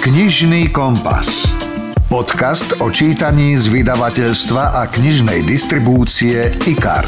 Knižný kompas. Podcast o čítaní z vydavateľstva a knižnej distribúcie IKAR.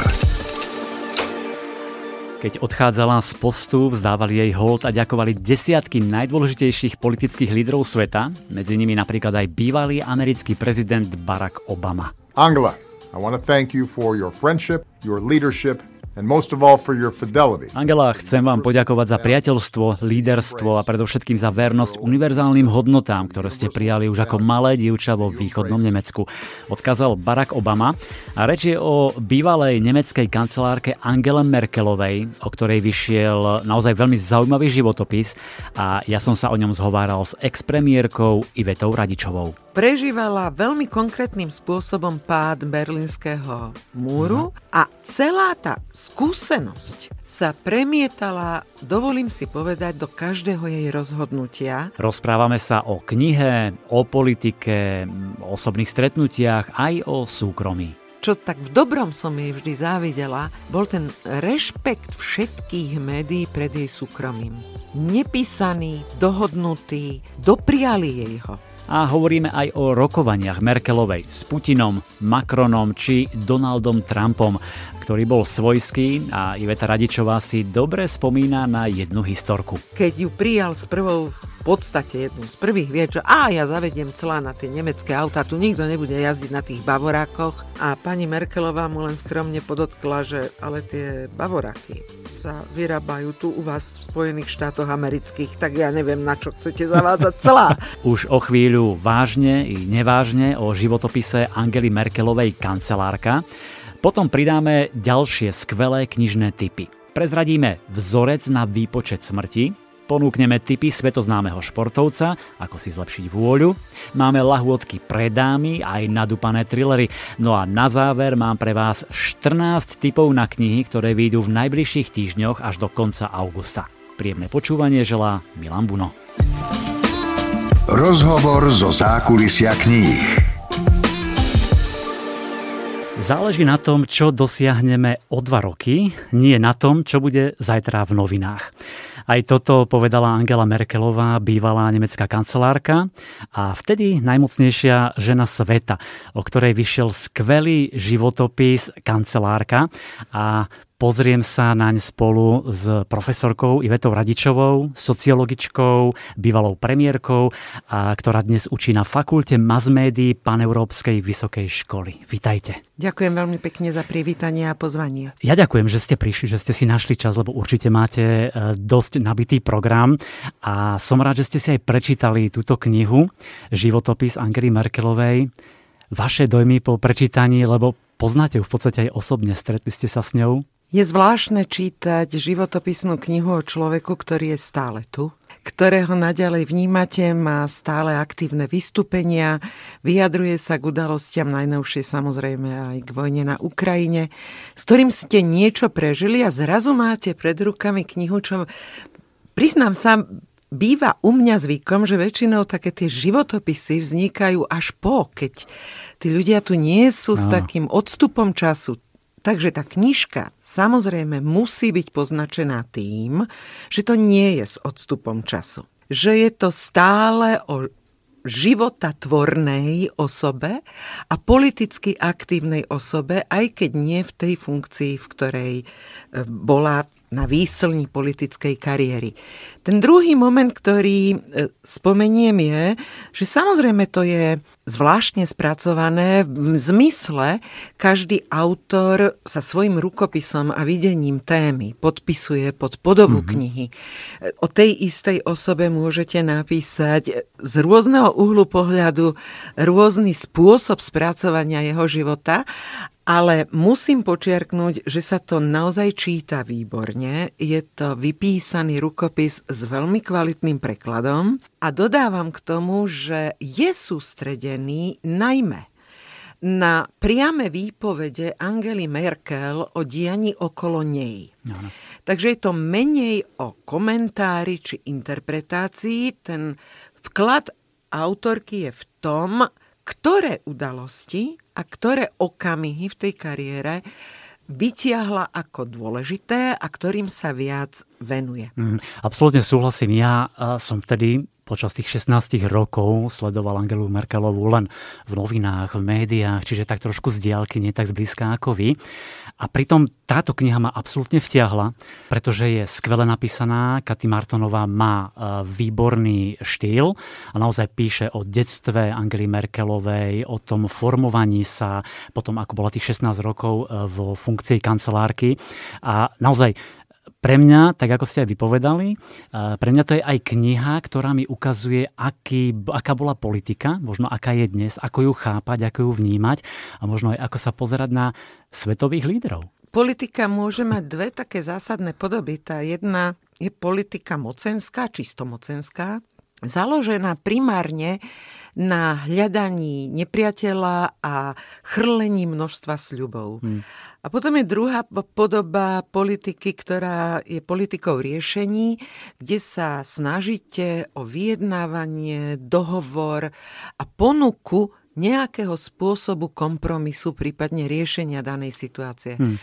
Keď odchádzala z postu, vzdávali jej hold a ďakovali desiatky najdôležitejších politických lídrov sveta, medzi nimi napríklad aj bývalý americký prezident Barack Obama. Angela, I want to thank you for your friendship, your leadership, and most of all for your fidelity. Angela, chcem vám poďakovať za priateľstvo, líderstvo a predovšetkým za vernosť univerzálnym hodnotám, ktoré ste prijali už ako malé dievča vo východnom Nemecku. Odkázal Barack Obama a reč je o bývalej nemeckej kancelárke Angele Merkelovej, o ktorej vyšiel naozaj veľmi zaujímavý životopis a ja som sa o ňom zhováral s expremiérkou Ivetou Radičovou prežívala veľmi konkrétnym spôsobom pád berlínskeho múru a celá tá skúsenosť sa premietala, dovolím si povedať, do každého jej rozhodnutia. Rozprávame sa o knihe, o politike, osobných stretnutiach, aj o súkromí čo tak v dobrom som jej vždy závidela, bol ten rešpekt všetkých médií pred jej súkromím. Nepísaný, dohodnutý, dopriali jej ho. A hovoríme aj o rokovaniach Merkelovej s Putinom, Macronom či Donaldom Trumpom, ktorý bol svojský a Iveta Radičová si dobre spomína na jednu historku. Keď ju prijal s prvou podstate jednu z prvých vie, že a ja zavediem celá na tie nemecké autá, tu nikto nebude jazdiť na tých bavorákoch a pani Merkelová mu len skromne podotkla, že ale tie bavoráky sa vyrábajú tu u vás v Spojených štátoch amerických, tak ja neviem, na čo chcete zavádzať celá. Už o chvíľu vážne i nevážne o životopise Angely Merkelovej kancelárka. Potom pridáme ďalšie skvelé knižné typy. Prezradíme vzorec na výpočet smrti, Ponúkneme tipy svetoznámeho športovca, ako si zlepšiť vôľu. Máme lahôdky pre dámy, aj nadúpané trillery. No a na záver mám pre vás 14 tipov na knihy, ktoré výjdu v najbližších týždňoch až do konca augusta. Príjemné počúvanie želá Milan Buno. Rozhovor zo zákulisia kníh. Záleží na tom, čo dosiahneme o dva roky, nie na tom, čo bude zajtra v novinách. Aj toto povedala Angela Merkelová, bývalá nemecká kancelárka a vtedy najmocnejšia žena sveta, o ktorej vyšiel skvelý životopis kancelárka. A Pozriem sa naň spolu s profesorkou Ivetou Radičovou, sociologičkou, bývalou premiérkou, a ktorá dnes učí na fakulte masmédií Paneurópskej vysokej školy. Vítajte. Ďakujem veľmi pekne za privítanie a pozvanie. Ja ďakujem, že ste prišli, že ste si našli čas, lebo určite máte e, dosť nabitý program a som rád, že ste si aj prečítali túto knihu Životopis Angely Merkelovej. Vaše dojmy po prečítaní, lebo poznáte ju v podstate aj osobne, stretli ste sa s ňou? Je zvláštne čítať životopisnú knihu o človeku, ktorý je stále tu, ktorého naďalej vnímate, má stále aktívne vystúpenia, vyjadruje sa k udalostiam najnovšie samozrejme aj k vojne na Ukrajine, s ktorým ste niečo prežili a zrazu máte pred rukami knihu, čo priznám sa, býva u mňa zvykom, že väčšinou také tie životopisy vznikajú až po, keď tí ľudia tu nie sú no. s takým odstupom času. Takže tá knižka samozrejme musí byť poznačená tým, že to nie je s odstupom času. Že je to stále o životatvornej osobe a politicky aktívnej osobe, aj keď nie v tej funkcii, v ktorej e, bola na výslni politickej kariéry. Ten druhý moment, ktorý e, spomeniem je, že samozrejme to je zvláštne spracované v zmysle, každý autor sa svojim rukopisom a videním témy podpisuje pod podobu mm-hmm. knihy. O tej istej osobe môžete napísať z rôzneho uhlu pohľadu rôzny spôsob spracovania jeho života ale musím počiarknúť, že sa to naozaj číta výborne. Je to vypísaný rukopis s veľmi kvalitným prekladom a dodávam k tomu, že je sústredený najmä na priame výpovede Angely Merkel o dianí okolo nej. Ano. Takže je to menej o komentári či interpretácii. Ten vklad autorky je v tom, ktoré udalosti a ktoré okamihy v tej kariére vytiahla ako dôležité a ktorým sa viac venuje. Mm, absolútne súhlasím. Ja som vtedy počas tých 16 rokov sledoval Angelu Merkelovú len v novinách, v médiách, čiže tak trošku z diálky, nie tak zblízka ako vy. A pritom táto kniha ma absolútne vtiahla, pretože je skvele napísaná. Katy Martonová má e, výborný štýl a naozaj píše o detstve Angely Merkelovej, o tom formovaní sa, potom ako bola tých 16 rokov e, vo funkcii kancelárky. A naozaj pre mňa, tak ako ste aj vypovedali, pre mňa to je aj kniha, ktorá mi ukazuje, aký, aká bola politika, možno aká je dnes, ako ju chápať, ako ju vnímať a možno aj ako sa pozerať na svetových lídrov. Politika môže mať dve také zásadné podoby. Tá jedna je politika mocenská, čisto mocenská, založená primárne na hľadaní nepriateľa a chrlení množstva sľubov. Hmm. A potom je druhá podoba politiky, ktorá je politikou riešení, kde sa snažíte o vyjednávanie, dohovor a ponuku nejakého spôsobu kompromisu, prípadne riešenia danej situácie. Hmm.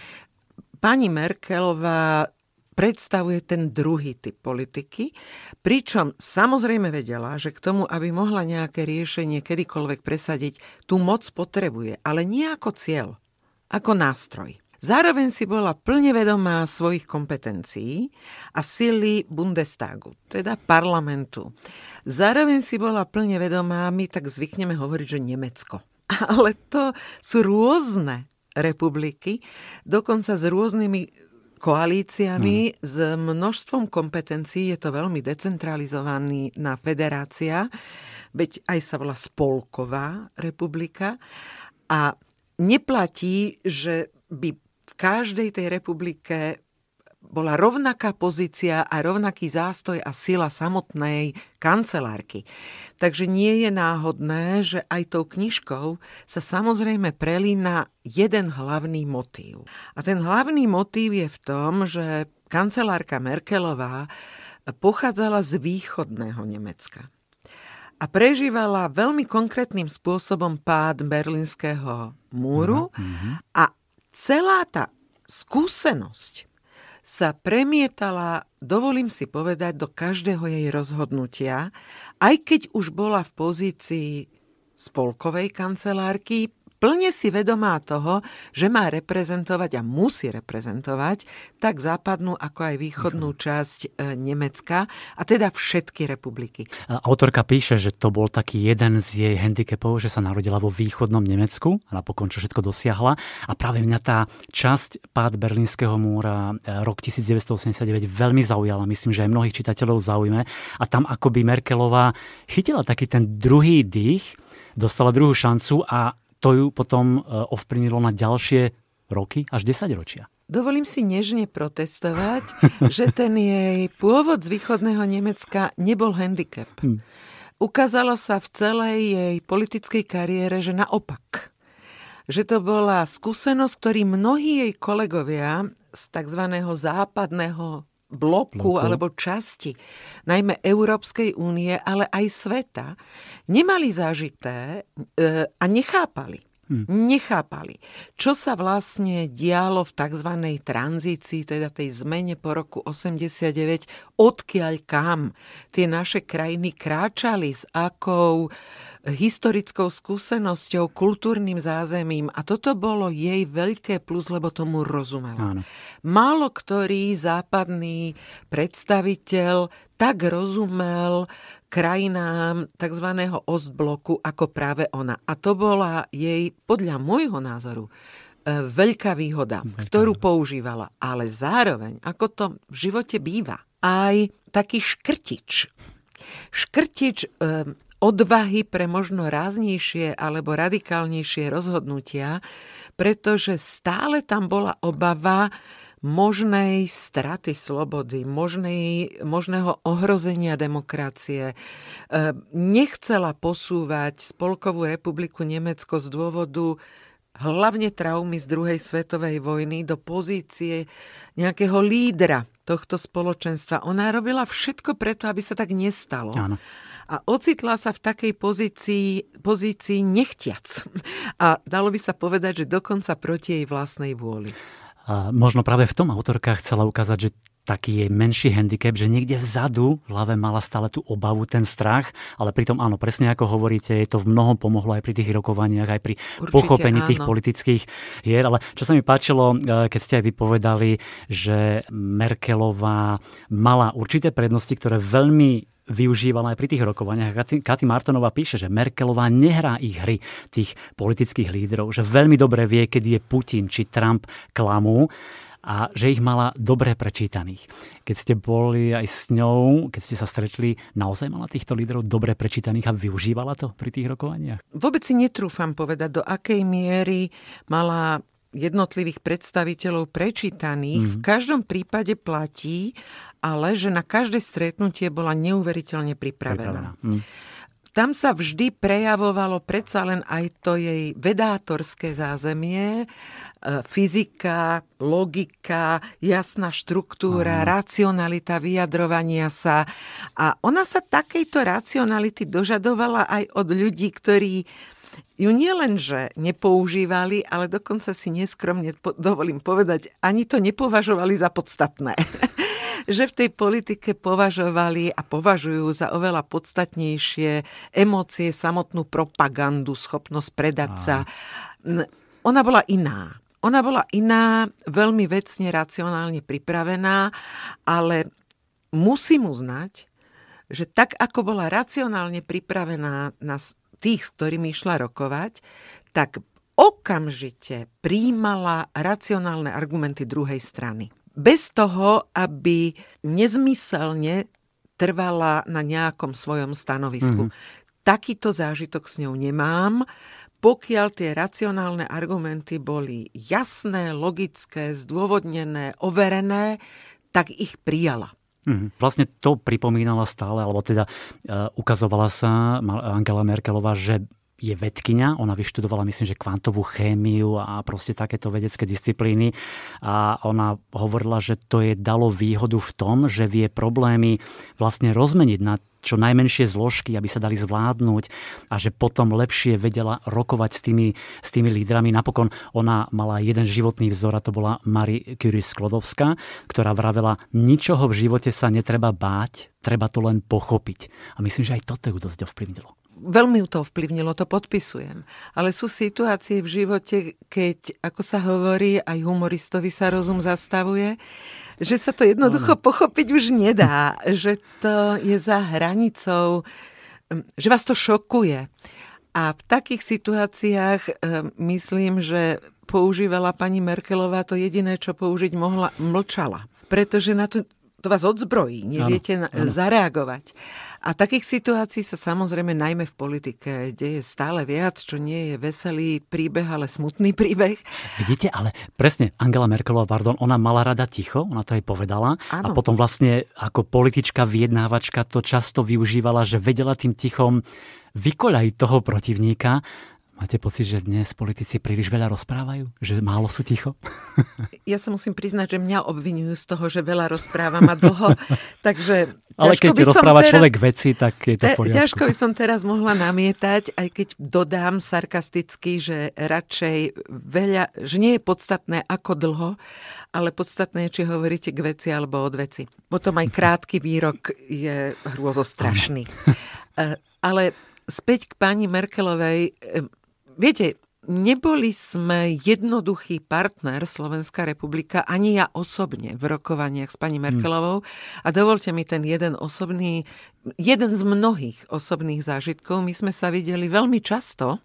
Pani Merkelová predstavuje ten druhý typ politiky, pričom samozrejme vedela, že k tomu, aby mohla nejaké riešenie kedykoľvek presadiť, tú moc potrebuje, ale nie ako cieľ ako nástroj. Zároveň si bola plne vedomá svojich kompetencií a sily Bundestagu, teda parlamentu. Zároveň si bola plne vedomá, my tak zvykneme hovoriť, že Nemecko. Ale to sú rôzne republiky, dokonca s rôznymi koalíciami, mm. s množstvom kompetencií, je to veľmi decentralizovaný na federácia, veď aj sa volá Spolková republika. A neplatí, že by v každej tej republike bola rovnaká pozícia a rovnaký zástoj a sila samotnej kancelárky. Takže nie je náhodné, že aj tou knižkou sa samozrejme prelína jeden hlavný motív. A ten hlavný motív je v tom, že kancelárka Merkelová pochádzala z východného Nemecka a prežívala veľmi konkrétnym spôsobom pád berlínskeho múru uh-huh. a celá tá skúsenosť sa premietala, dovolím si povedať, do každého jej rozhodnutia, aj keď už bola v pozícii spolkovej kancelárky, plne si vedomá toho, že má reprezentovať a musí reprezentovať tak západnú ako aj východnú časť e, Nemecka a teda všetky republiky. Autorka píše, že to bol taký jeden z jej handicapov, že sa narodila vo východnom Nemecku a napokon čo všetko dosiahla. A práve mňa tá časť pád Berlínskeho múra e, rok 1989 veľmi zaujala. Myslím, že aj mnohých čitateľov zaujme. A tam akoby Merkelová chytila taký ten druhý dých, dostala druhú šancu a to ju potom e, ovplyvnilo na ďalšie roky, až 10 ročia. Dovolím si nežne protestovať, že ten jej pôvod z východného Nemecka nebol handicap. Hm. Ukázalo sa v celej jej politickej kariére, že naopak. Že to bola skúsenosť, ktorý mnohí jej kolegovia z tzv. západného bloku, bloku alebo časti, najmä Európskej únie, ale aj sveta, nemali zažité e, a nechápali. Hmm. Nechápali, čo sa vlastne dialo v tzv. tranzícii, teda tej zmene po roku 89, odkiaľ kam tie naše krajiny kráčali, s akou historickou skúsenosťou, kultúrnym zázemím a toto bolo jej veľké plus, lebo tomu rozumela. Áno. Málo ktorý západný predstaviteľ tak rozumel krajinám tzv. ostbloku ako práve ona. A to bola jej, podľa môjho názoru, e, veľká výhoda, veľká ktorú výhoda. používala. Ale zároveň, ako to v živote býva, aj taký škrtič. Škrtič e, odvahy pre možno ráznejšie alebo radikálnejšie rozhodnutia, pretože stále tam bola obava možnej straty slobody, možnej, možného ohrozenia demokracie. E, nechcela posúvať Spolkovú republiku Nemecko z dôvodu hlavne traumy z druhej svetovej vojny do pozície nejakého lídra tohto spoločenstva. Ona robila všetko preto, aby sa tak nestalo. Áno a ocitla sa v takej pozícii, pozícii nechtiac. A dalo by sa povedať, že dokonca proti jej vlastnej vôli. A možno práve v tom autorka chcela ukázať, že taký jej menší handicap, že niekde vzadu v hlave mala stále tú obavu, ten strach, ale pritom áno, presne ako hovoríte, je to v mnohom pomohlo aj pri tých rokovaniach, aj pri Určite, pochopení áno. tých politických hier. Ale čo sa mi páčilo, e, keď ste aj vypovedali, že Merkelová mala určité prednosti, ktoré veľmi využívala aj pri tých rokovaniach. Katy Martonová píše, že Merkelová nehrá ich hry tých politických lídrov, že veľmi dobre vie, kedy je Putin či Trump klamú a že ich mala dobre prečítaných. Keď ste boli aj s ňou, keď ste sa stretli, naozaj mala týchto lídrov dobre prečítaných a využívala to pri tých rokovaniach? Vôbec si netrúfam povedať, do akej miery mala jednotlivých predstaviteľov prečítaných. Mm. V každom prípade platí, ale že na každé stretnutie bola neuveriteľne pripravená. pripravená. Mm. Tam sa vždy prejavovalo predsa len aj to jej vedátorské zázemie, e, fyzika, logika, jasná štruktúra, Aha. racionalita vyjadrovania sa. A ona sa takejto racionality dožadovala aj od ľudí, ktorí ju nielenže nepoužívali, ale dokonca si neskromne dovolím povedať, ani to nepovažovali za podstatné. že v tej politike považovali a považujú za oveľa podstatnejšie emócie, samotnú propagandu, schopnosť predať sa. Ona bola iná. Ona bola iná, veľmi vecne, racionálne pripravená, ale musím uznať, že tak ako bola racionálne pripravená na tých, s ktorými išla rokovať, tak okamžite príjmala racionálne argumenty druhej strany. Bez toho, aby nezmyselne trvala na nejakom svojom stanovisku. Mm-hmm. Takýto zážitok s ňou nemám. Pokiaľ tie racionálne argumenty boli jasné, logické, zdôvodnené, overené, tak ich prijala. Mm, vlastne to pripomínala stále, alebo teda uh, ukazovala sa Angela Merkelová, že je vedkynia, ona vyštudovala myslím, že kvantovú chémiu a proste takéto vedecké disciplíny a ona hovorila, že to je dalo výhodu v tom, že vie problémy vlastne rozmeniť na čo najmenšie zložky, aby sa dali zvládnuť a že potom lepšie vedela rokovať s tými, s tými lídrami. Napokon ona mala jeden životný vzor a to bola Marie Curie Sklodovská, ktorá vravela, ničoho v živote sa netreba báť, treba to len pochopiť. A myslím, že aj toto ju dosť ovplyvnilo veľmi to ovplyvnilo, to podpisujem. Ale sú situácie v živote, keď, ako sa hovorí, aj humoristovi sa rozum zastavuje, že sa to jednoducho no. pochopiť už nedá, že to je za hranicou, že vás to šokuje. A v takých situáciách myslím, že používala pani Merkelová to jediné, čo použiť mohla, mlčala. Pretože na to, to vás odzbrojí, neviete ano, ano. zareagovať. A takých situácií sa samozrejme najmä v politike deje stále viac, čo nie je veselý príbeh, ale smutný príbeh. Vidíte, ale presne Angela Merkelová, pardon, ona mala rada ticho, ona to aj povedala. Ano. A potom vlastne ako politička, vyjednávačka to často využívala, že vedela tým tichom vykoľaj toho protivníka Máte pocit, že dnes politici príliš veľa rozprávajú? Že málo sú ticho? Ja sa musím priznať, že mňa obvinujú z toho, že veľa rozprávam a dlho. Takže Ale keď rozpráva teraz, človek veci, tak je to v poriadku. Ťažko by som teraz mohla namietať, aj keď dodám sarkasticky, že radšej veľa, že nie je podstatné ako dlho, ale podstatné je, či hovoríte k veci alebo od veci. Potom aj krátky výrok je hrôzostrašný. E, ale späť k pani Merkelovej Viete, neboli sme jednoduchý partner Slovenská republika, ani ja osobne v rokovaniach s pani hmm. Merkelovou. A dovolte mi ten jeden osobný, jeden z mnohých osobných zážitkov. My sme sa videli veľmi často,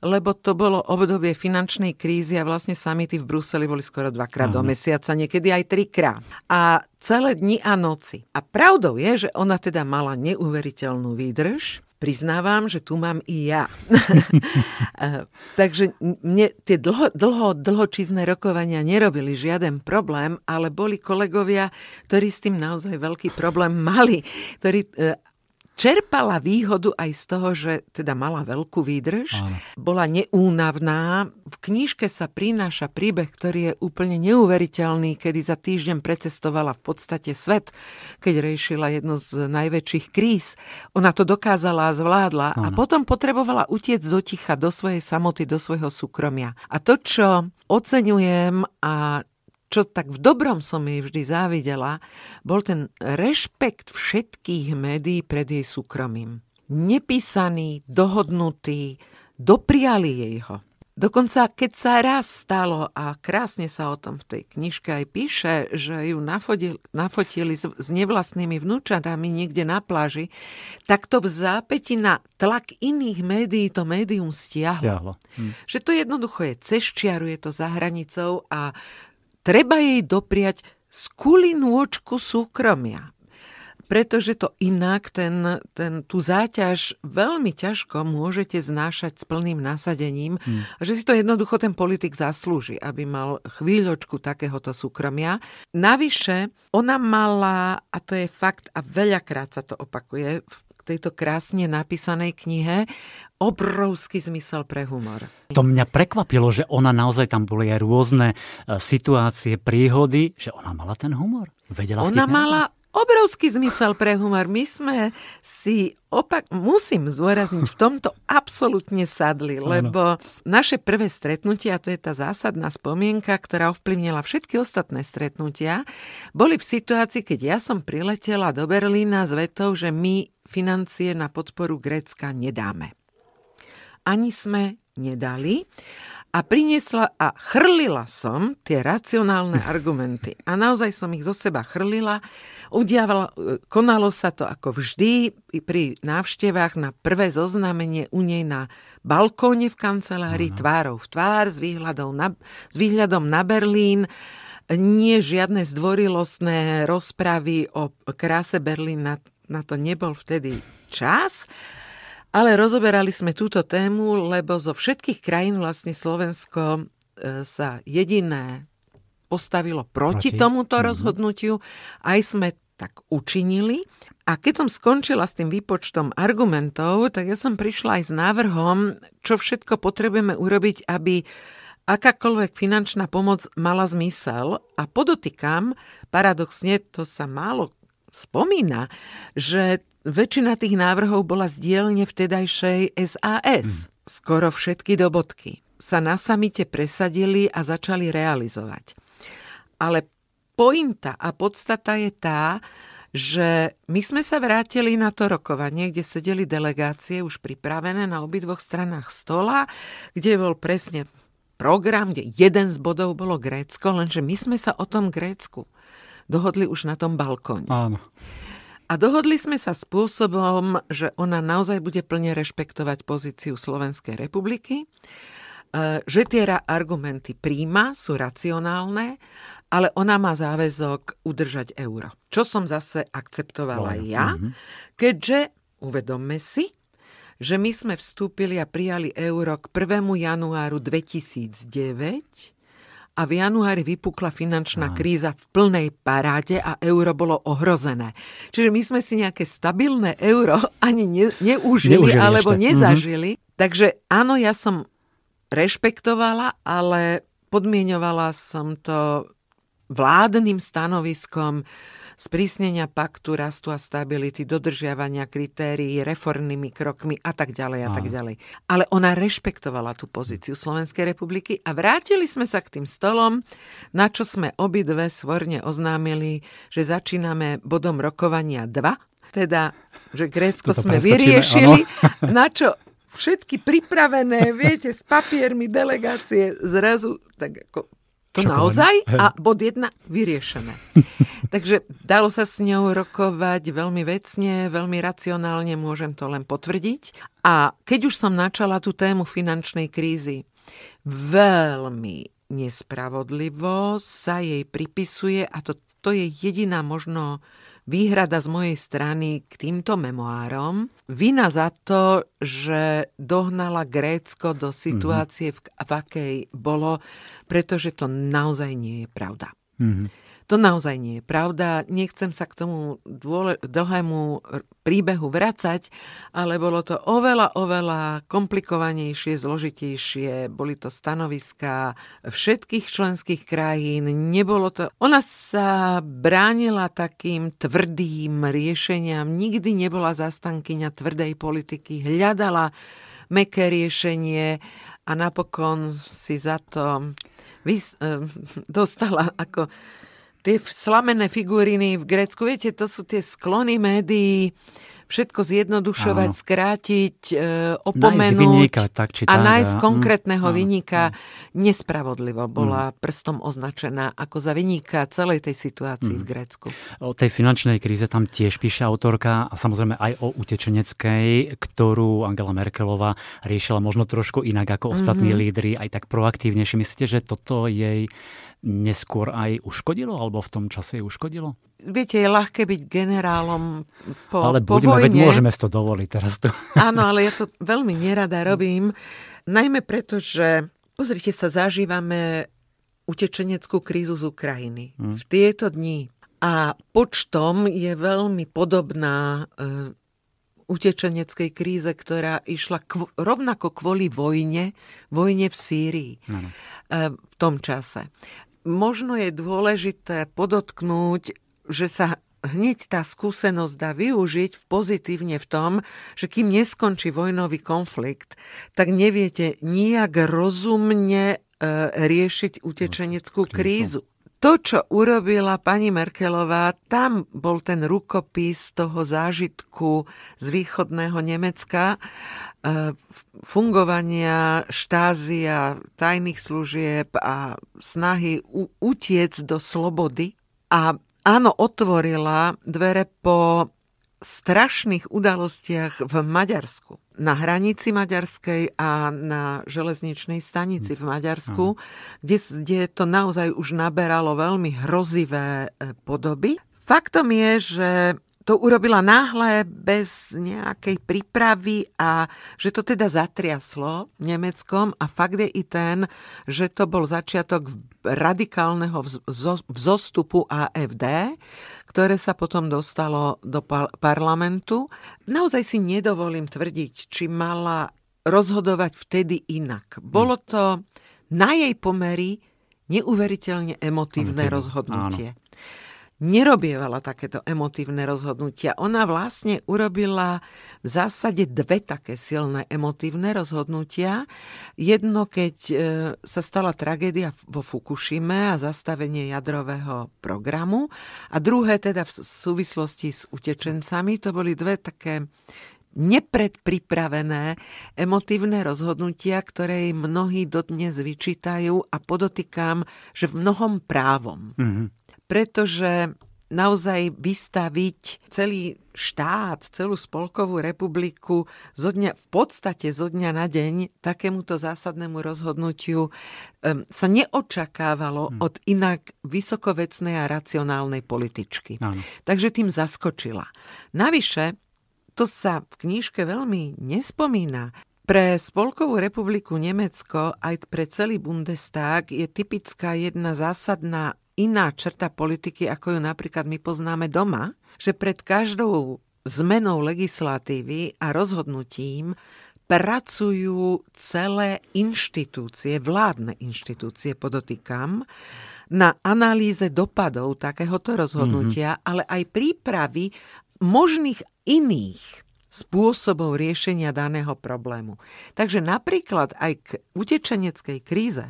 lebo to bolo obdobie finančnej krízy a vlastne samity v Bruseli boli skoro dvakrát Aha. do mesiaca, niekedy aj trikrát. A celé dni a noci. A pravdou je, že ona teda mala neuveriteľnú výdrž priznávam, že tu mám i ja. Eh, takže mne tie dlho, dlho, dlhočízne rokovania nerobili žiaden problém, ale boli kolegovia, ktorí s tým naozaj veľký problém mali, ktorí eh, čerpala výhodu aj z toho, že teda mala veľkú výdrž, Áno. bola neúnavná. V knížke sa prináša príbeh, ktorý je úplne neuveriteľný, kedy za týždeň precestovala v podstate svet, keď riešila jednu z najväčších kríz. Ona to dokázala a zvládla Áno. a potom potrebovala utiec do ticha, do svojej samoty, do svojho súkromia. A to, čo oceňujem a čo tak v dobrom som jej vždy závidela, bol ten rešpekt všetkých médií pred jej súkromím. Nepísaný, dohodnutý, dopriali jej ho. Dokonca keď sa raz stalo, a krásne sa o tom v tej knižke aj píše, že ju nafotili, nafotili s, s nevlastnými vnúčatami niekde na pláži, tak to v zápäti na tlak iných médií to médium stiahlo. stiahlo. Hm. Že to jednoducho je cez čiaru, je to za hranicou a treba jej dopriať skulinôčku súkromia pretože to inak ten, ten, tú záťaž veľmi ťažko môžete znášať s plným nasadením. Hmm. Že si to jednoducho ten politik zaslúži, aby mal chvíľočku takéhoto súkromia. Navyše, ona mala, a to je fakt, a veľakrát sa to opakuje v tejto krásne napísanej knihe, obrovský zmysel pre humor. To mňa prekvapilo, že ona naozaj tam boli aj rôzne e, situácie, príhody, že ona mala ten humor. Vedela ona mala obrovský zmysel pre humor. My sme si opak, musím zúrazniť, v tomto absolútne sadli, lebo naše prvé stretnutia, to je tá zásadná spomienka, ktorá ovplyvnila všetky ostatné stretnutia, boli v situácii, keď ja som priletela do Berlína s vetou, že my financie na podporu Grécka nedáme. Ani sme nedali a priniesla a chrlila som tie racionálne argumenty. A naozaj som ich zo seba chrlila. Udiavalo, konalo sa to ako vždy pri návštevách na prvé zoznámenie u nej na balkóne v kancelárii, Aha. tvárou v tvár, s výhľadom, na, s výhľadom na Berlín. Nie žiadne zdvorilostné rozpravy o kráse Berlín, na, na to nebol vtedy čas. Ale rozoberali sme túto tému, lebo zo všetkých krajín vlastne Slovensko e, sa jediné postavilo proti, proti? tomuto mm-hmm. rozhodnutiu. Aj sme tak učinili. A keď som skončila s tým výpočtom argumentov, tak ja som prišla aj s návrhom, čo všetko potrebujeme urobiť, aby akákoľvek finančná pomoc mala zmysel. A podotýkam, paradoxne to sa málo spomína, že väčšina tých návrhov bola z dielne vtedajšej SAS. Hmm. Skoro všetky do bodky sa na samite presadili a začali realizovať. Ale pointa a podstata je tá, že my sme sa vrátili na to rokovanie, kde sedeli delegácie už pripravené na obidvoch stranách stola, kde bol presne program, kde jeden z bodov bolo Grécko, lenže my sme sa o tom Grécku dohodli už na tom balkóne. Áno. A dohodli sme sa spôsobom, že ona naozaj bude plne rešpektovať pozíciu Slovenskej republiky, e, že tie argumenty príjma, sú racionálne, ale ona má záväzok udržať euro. Čo som zase akceptovala aj ja, mhm. keďže, uvedomme si, že my sme vstúpili a prijali euro k 1. januáru 2009 a v januári vypukla finančná kríza v plnej paráde a euro bolo ohrozené. Čiže my sme si nejaké stabilné euro ani ne, neužili Neužili alebo ešte. nezažili. Mm-hmm. Takže áno, ja som rešpektovala, ale podmienovala som to vládnym stanoviskom, sprísnenia paktu rastu a stability, dodržiavania kritérií, reformnými krokmi a tak ďalej a tak ďalej. Ale ona rešpektovala tú pozíciu Slovenskej republiky a vrátili sme sa k tým stolom, na čo sme obidve svorne oznámili, že začíname bodom rokovania 2, teda, že Grécko sme vyriešili, na čo všetky pripravené, viete, s papiermi delegácie zrazu tak ako to Šokovaný. naozaj? A bod jedna vyriešené. Takže dalo sa s ňou rokovať veľmi vecne, veľmi racionálne, môžem to len potvrdiť. A keď už som načala tú tému finančnej krízy, veľmi nespravodlivo sa jej pripisuje, a to, to je jediná možno výhrada z mojej strany k týmto memoárom. Vina za to, že dohnala Grécko do situácie, mm-hmm. v, v akej bolo, pretože to naozaj nie je pravda. Mm-hmm. To naozaj nie je pravda. Nechcem sa k tomu dôle, dlhému príbehu vracať, ale bolo to oveľa, oveľa komplikovanejšie, zložitejšie. Boli to stanoviská všetkých členských krajín. Nebolo to... Ona sa bránila takým tvrdým riešeniam. Nikdy nebola zastankyňa tvrdej politiky. Hľadala meké riešenie a napokon si za to vys- e, dostala ako tie slamené figuriny v Grécku. Viete, to sú tie sklony médií, všetko zjednodušovať, Áno. skrátiť, e, opomenúť nájsť vyníka, tak, či a tak, nájsť a... konkrétneho mm, vyníka. Mm. Nespravodlivo bola mm. prstom označená ako za vyníka celej tej situácii mm. v Grécku. O tej finančnej kríze tam tiež píše autorka a samozrejme aj o utečeneckej, ktorú Angela Merkelová riešila možno trošku inak ako ostatní mm-hmm. lídry, aj tak proaktívnejšie. Myslíte, že toto jej neskôr aj uškodilo, alebo v tom čase uškodilo? Viete, je ľahké byť generálom po, ale po vojne. veď môžeme si to dovoliť teraz. To. Áno, ale ja to veľmi nerada robím. Najmä preto, že pozrite sa, zažívame utečeneckú krízu z Ukrajiny. Hmm. V tieto dni. A počtom je veľmi podobná e, utečeneckej kríze, ktorá išla kv- rovnako kvôli vojne, vojne v Sýrii ano. E, v tom čase možno je dôležité podotknúť, že sa hneď tá skúsenosť dá využiť v pozitívne v tom, že kým neskončí vojnový konflikt, tak neviete nijak rozumne e, riešiť utečeneckú krízu. To, čo urobila pani Merkelová, tam bol ten rukopis toho zážitku z východného Nemecka, E, fungovania štázia, tajných služieb a snahy utiec do slobody. A áno, otvorila dvere po strašných udalostiach v Maďarsku. Na hranici maďarskej a na železničnej stanici v Maďarsku, kde, kde to naozaj už naberalo veľmi hrozivé e, podoby. Faktom je, že to urobila náhle, bez nejakej prípravy a že to teda zatriaslo Nemeckom a fakt je i ten, že to bol začiatok radikálneho vzostupu AFD, ktoré sa potom dostalo do parlamentu. Naozaj si nedovolím tvrdiť, či mala rozhodovať vtedy inak. Bolo to na jej pomery neuveriteľne emotívne rozhodnutie. Áno nerobievala takéto emotívne rozhodnutia. Ona vlastne urobila v zásade dve také silné emotívne rozhodnutia. Jedno, keď e, sa stala tragédia vo Fukushime a zastavenie jadrového programu a druhé teda v súvislosti s utečencami. To boli dve také nepredpripravené emotívne rozhodnutia, ktoré mnohí dodnes vyčítajú a podotýkam, že v mnohom právom. Mm-hmm pretože naozaj vystaviť celý štát, celú spolkovú republiku zo dňa, v podstate zo dňa na deň takémuto zásadnému rozhodnutiu um, sa neočakávalo hmm. od inak vysokovecnej a racionálnej političky. Áno. Takže tým zaskočila. Navyše, to sa v knížke veľmi nespomína. Pre Spolkovú republiku Nemecko aj pre celý Bundestag je typická jedna zásadná iná črta politiky, ako ju napríklad my poznáme doma, že pred každou zmenou legislatívy a rozhodnutím pracujú celé inštitúcie, vládne inštitúcie, podotýkam, na analýze dopadov takéhoto rozhodnutia, mm-hmm. ale aj prípravy možných iných spôsobov riešenia daného problému. Takže napríklad aj k utečeneckej kríze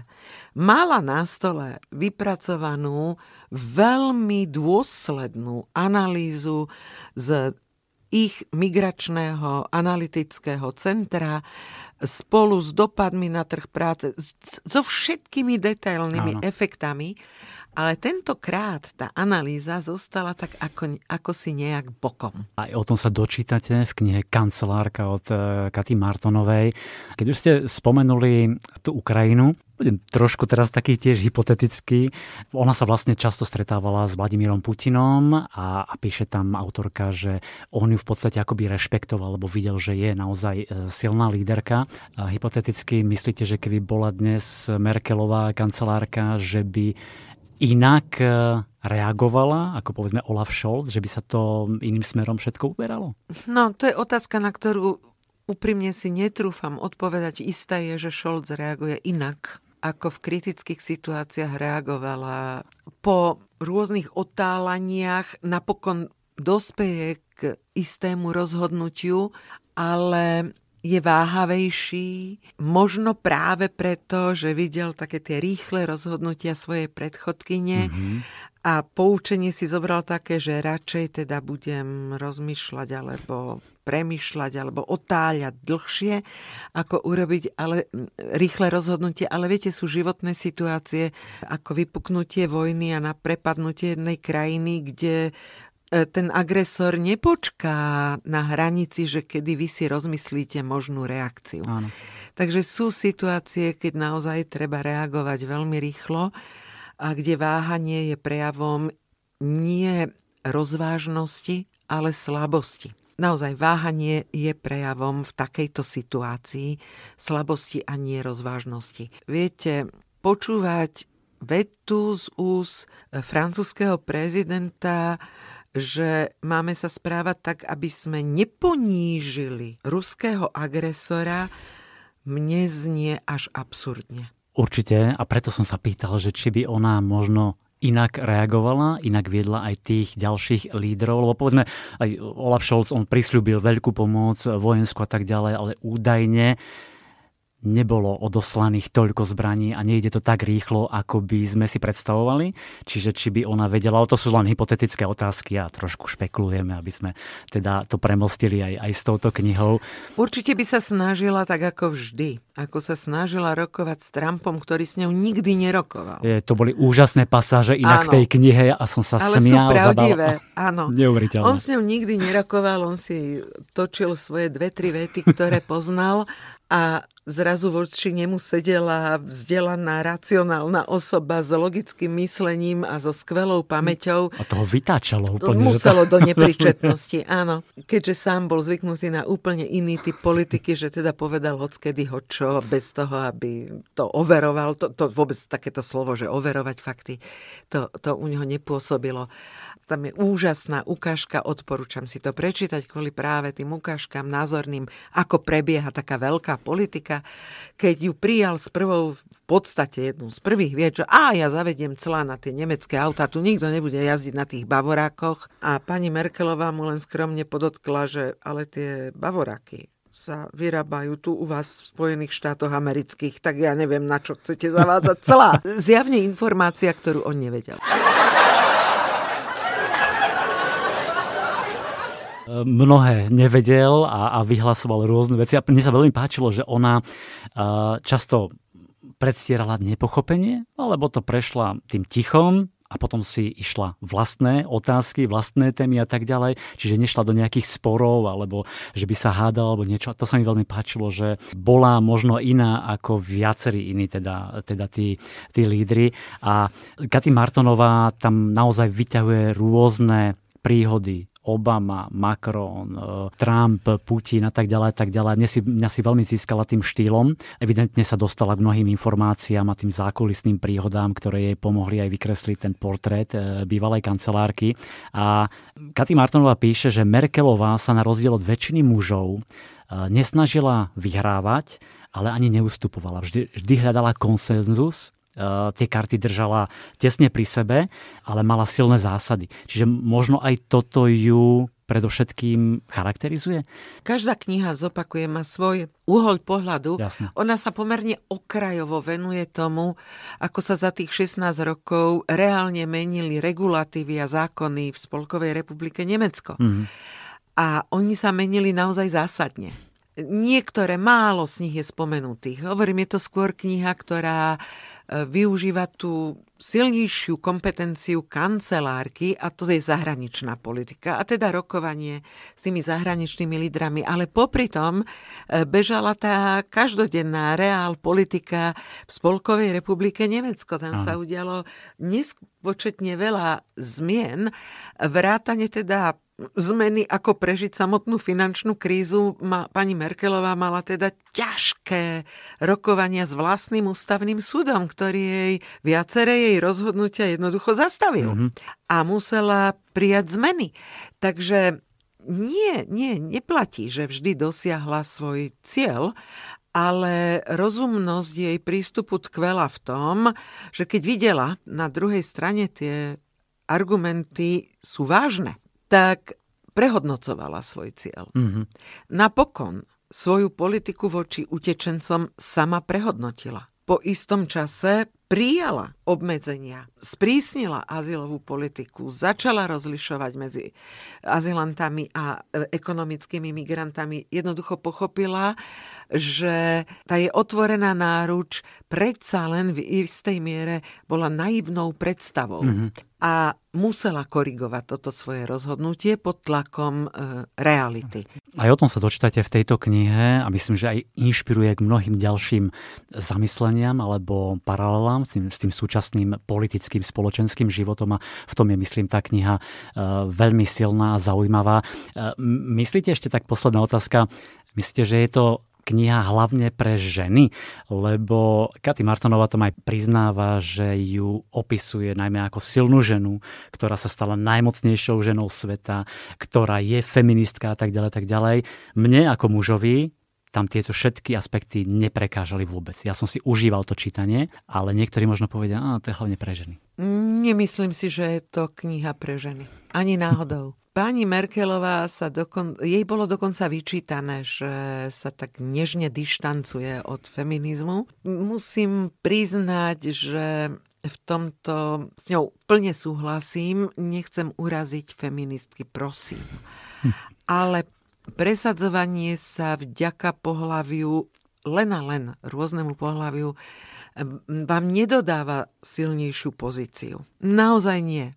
mala na stole vypracovanú veľmi dôslednú analýzu z ich migračného analytického centra spolu s dopadmi na trh práce, so všetkými detailnými Áno. efektami ale tentokrát tá analýza zostala tak ako, ako si nejak bokom. Aj o tom sa dočítate v knihe Kancelárka od e, Katy Martonovej. Keď už ste spomenuli tú Ukrajinu, budem trošku teraz taký tiež hypotetický. Ona sa vlastne často stretávala s Vladimírom Putinom a, a píše tam autorka, že on ju v podstate akoby rešpektoval, lebo videl, že je naozaj e, silná líderka. A hypoteticky myslíte, že keby bola dnes Merkelová kancelárka, že by inak e, reagovala, ako povedzme Olaf Scholz, že by sa to iným smerom všetko uberalo? No, to je otázka, na ktorú úprimne si netrúfam odpovedať. Isté je, že Scholz reaguje inak, ako v kritických situáciách reagovala. Po rôznych otálaniach napokon dospeje k istému rozhodnutiu, ale je váhavejší, možno práve preto, že videl také tie rýchle rozhodnutia svojej predchodkyne mm-hmm. a poučenie si zobral také, že radšej teda budem rozmýšľať alebo premyšľať alebo otáľať dlhšie, ako urobiť ale rýchle rozhodnutie. Ale viete, sú životné situácie ako vypuknutie vojny a na prepadnutie jednej krajiny, kde ten agresor nepočká na hranici, že kedy vy si rozmyslíte možnú reakciu. Áno. Takže sú situácie, keď naozaj treba reagovať veľmi rýchlo a kde váhanie je prejavom nie rozvážnosti, ale slabosti. Naozaj váhanie je prejavom v takejto situácii slabosti a nie rozvážnosti. Viete, počúvať vetu z ús francúzského prezidenta že máme sa správať tak, aby sme neponížili ruského agresora, mne znie až absurdne. Určite a preto som sa pýtal, že či by ona možno inak reagovala, inak viedla aj tých ďalších lídrov, lebo povedzme aj Olaf Scholz, on prislúbil veľkú pomoc, vojenskú a tak ďalej, ale údajne nebolo odoslaných toľko zbraní a nejde to tak rýchlo, ako by sme si predstavovali. Čiže či by ona vedela, ale to sú len hypotetické otázky a trošku špekulujeme, aby sme teda to premostili aj, aj s touto knihou. Určite by sa snažila tak ako vždy. Ako sa snažila rokovať s Trumpom, ktorý s ňou nikdy nerokoval. Je, to boli úžasné pasáže inak áno. v tej knihe a som sa Ale smial. Ale sú pravdivé, zabal... áno. Neuveriteľné. On s ňou nikdy nerokoval, on si točil svoje dve, tri vety, ktoré poznal a zrazu voči nemu sedela vzdelaná, racionálna osoba s logickým myslením a so skvelou pamäťou. A toho vytáčalo úplne. Muselo do nepričetnosti, áno. Keďže sám bol zvyknutý na úplne iný typ politiky, že teda povedal hockedy ho čo, bez toho, aby to overoval. To, to vôbec takéto slovo, že overovať fakty, to, to u neho nepôsobilo. Tam je úžasná ukážka, odporúčam si to prečítať kvôli práve tým ukážkam názorným, ako prebieha taká veľká politika. Keď ju prijal s prvou, v podstate jednu z prvých, vie, že a ja zavediem celá na tie nemecké autá, tu nikto nebude jazdiť na tých bavorákoch. A pani Merkelová mu len skromne podotkla, že ale tie bavoráky sa vyrábajú tu u vás v Spojených štátoch amerických, tak ja neviem, na čo chcete zavádzať celá. Zjavne informácia, ktorú on nevedel. Mnohé nevedel a, a vyhlasoval rôzne veci. A mne sa veľmi páčilo, že ona často predstierala nepochopenie, alebo to prešla tým tichom a potom si išla vlastné otázky, vlastné témy a tak ďalej. Čiže nešla do nejakých sporov alebo že by sa hádala alebo niečo. A to sa mi veľmi páčilo, že bola možno iná ako viacerí iní, teda, teda tí, tí lídry. A Katy Martonová tam naozaj vyťahuje rôzne príhody Obama, Macron, e, Trump, Putin a tak ďalej, tak ďalej. Mňa si, mňa si veľmi získala tým štýlom. Evidentne sa dostala k mnohým informáciám a tým zákulisným príhodám, ktoré jej pomohli aj vykresliť ten portrét e, bývalej kancelárky. A Katy Martonová píše, že Merkelová sa na rozdiel od väčšiny mužov e, nesnažila vyhrávať, ale ani neustupovala. Vždy, vždy hľadala konsenzus Eh, tie karty držala tesne pri sebe, ale mala silné zásady. Čiže možno aj toto ju predovšetkým charakterizuje? Každá kniha, zopakuje, má svoj uhol pohľadu. Jasne. Ona sa pomerne okrajovo venuje tomu, ako sa za tých 16 rokov reálne menili regulatívy a zákony v Spolkovej republike Nemecko. Mm-hmm. A oni sa menili naozaj zásadne. Niektoré málo z nich je spomenutých. Hovorím, je to skôr kniha, ktorá využíva tú silnejšiu kompetenciu kancelárky a to je zahraničná politika a teda rokovanie s tými zahraničnými lídrami. Ale popri tom e, bežala tá každodenná reál politika v Spolkovej republike Nemecko. Tam sa udialo nespočetne veľa zmien, vrátane teda zmeny, ako prežiť samotnú finančnú krízu. Ma, pani Merkelová mala teda ťažké rokovania s vlastným ústavným súdom, ktorý jej viaceré jej rozhodnutia jednoducho zastavil. Mm-hmm. A musela prijať zmeny. Takže nie, nie, neplatí, že vždy dosiahla svoj cieľ, ale rozumnosť jej prístupu tkvela v tom, že keď videla na druhej strane tie argumenty sú vážne, tak prehodnocovala svoj cieľ. Mm-hmm. Napokon svoju politiku voči utečencom sama prehodnotila. Po istom čase prijala obmedzenia, sprísnila azylovú politiku, začala rozlišovať medzi azylantami a ekonomickými migrantami, jednoducho pochopila, že tá je otvorená náruč predsa len v istej miere bola naivnou predstavou. Mm-hmm. A musela korigovať toto svoje rozhodnutie pod tlakom e, reality. Aj o tom sa dočítate v tejto knihe a myslím, že aj inšpiruje k mnohým ďalším zamysleniam alebo paralelám s tým, s tým súčasným politickým, spoločenským životom a v tom je, myslím, tá kniha e, veľmi silná a zaujímavá. E, myslíte ešte tak posledná otázka, myslíte, že je to kniha hlavne pre ženy, lebo Katy Martonová tam aj priznáva, že ju opisuje najmä ako silnú ženu, ktorá sa stala najmocnejšou ženou sveta, ktorá je feministka a tak ďalej, tak ďalej. Mne ako mužovi tam tieto všetky aspekty neprekážali vôbec. Ja som si užíval to čítanie, ale niektorí možno povedia, a to je hlavne pre ženy. Nemyslím si, že je to kniha pre ženy. Ani náhodou. Pani Merkelová sa dokon... jej bolo dokonca vyčítané, že sa tak nežne dištancuje od feminizmu. Musím priznať, že v tomto s ňou plne súhlasím. Nechcem uraziť feministky, prosím. Ale presadzovanie sa vďaka pohľaviu, len a len rôznemu pohľaviu, vám nedodáva silnejšiu pozíciu. Naozaj nie.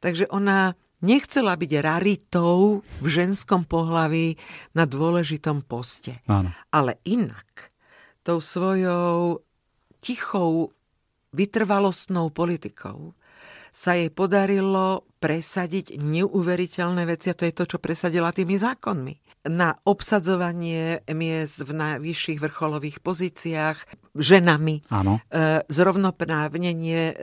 Takže ona nechcela byť raritou v ženskom pohlaví na dôležitom poste. Áno. Ale inak, tou svojou tichou, vytrvalostnou politikou sa jej podarilo presadiť neuveriteľné veci a to je to, čo presadila tými zákonmi. Na obsadzovanie miest v najvyšších vrcholových pozíciách ženami, Áno. E, zrovnoprávnenie e,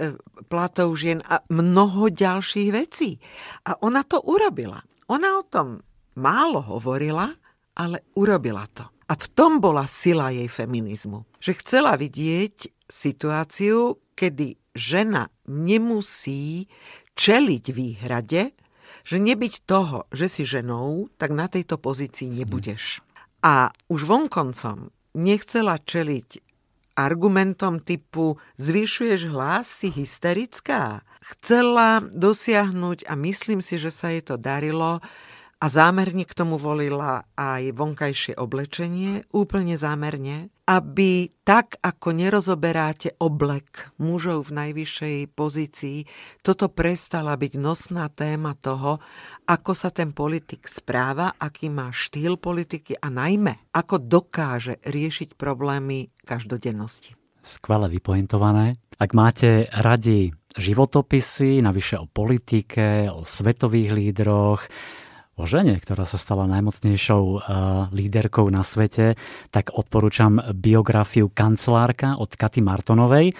platov žien a mnoho ďalších vecí. A ona to urobila. Ona o tom málo hovorila, ale urobila to. A v tom bola sila jej feminizmu. Že chcela vidieť situáciu, kedy žena nemusí čeliť výhrade, že nebyť toho, že si ženou, tak na tejto pozícii nebudeš. A už vonkoncom nechcela čeliť argumentom typu zvyšuješ hlas, si hysterická. Chcela dosiahnuť, a myslím si, že sa jej to darilo, a zámerne k tomu volila aj vonkajšie oblečenie, úplne zámerne, aby tak, ako nerozoberáte oblek mužov v najvyššej pozícii, toto prestala byť nosná téma toho, ako sa ten politik správa, aký má štýl politiky a najmä, ako dokáže riešiť problémy každodennosti. Skvelé vypointované. Ak máte radi životopisy, navyše o politike, o svetových lídroch, o žene, ktorá sa stala najmocnejšou uh, líderkou na svete, tak odporúčam biografiu Kancelárka od Katy Martonovej.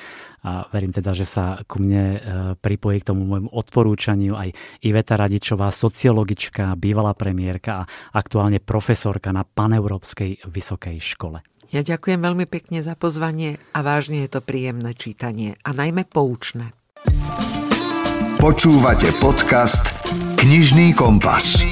A verím teda, že sa ku mne uh, pripojí k tomu môjmu odporúčaniu aj Iveta Radičová, sociologička, bývalá premiérka a aktuálne profesorka na Paneurópskej vysokej škole. Ja ďakujem veľmi pekne za pozvanie a vážne je to príjemné čítanie a najmä poučné. Počúvate podcast Knižný kompas.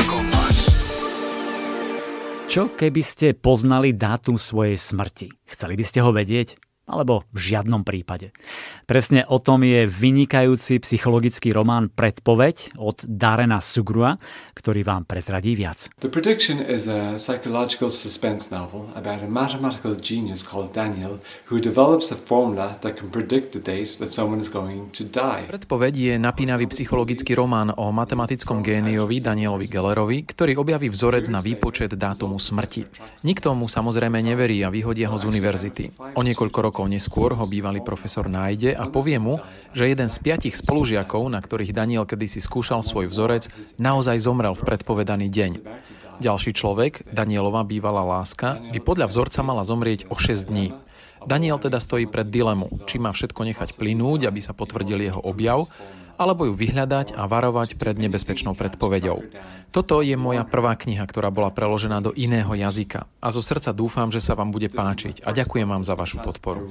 Čo keby ste poznali dátum svojej smrti? Chceli by ste ho vedieť? Alebo v žiadnom prípade. Presne o tom je vynikajúci psychologický román Predpoveď od Darena Sugrua, ktorý vám prezradí viac. The Prediction is a psychological suspense novel about a mathematical genius called Daniel who develops a formula that can predict the date that someone is going to die. Predpoveď je napínavý psychologický román o matematickom géniovi Danielovi Gellerovi, ktorý objaví vzorec na výpočet dátumu smrti. Nikto mu samozrejme neverí a vyhodia ho z univerzity. O niekoľko rokov rokov neskôr ho bývalý profesor nájde a povie mu, že jeden z piatich spolužiakov, na ktorých Daniel kedysi skúšal svoj vzorec, naozaj zomrel v predpovedaný deň. Ďalší človek, Danielova bývalá láska, by podľa vzorca mala zomrieť o 6 dní. Daniel teda stojí pred dilemu, či má všetko nechať plynúť, aby sa potvrdil jeho objav, alebo ju vyhľadať a varovať pred nebezpečnou predpovedou. Toto je moja prvá kniha, ktorá bola preložená do iného jazyka. A zo srdca dúfam, že sa vám bude páčiť a ďakujem vám za vašu podporu.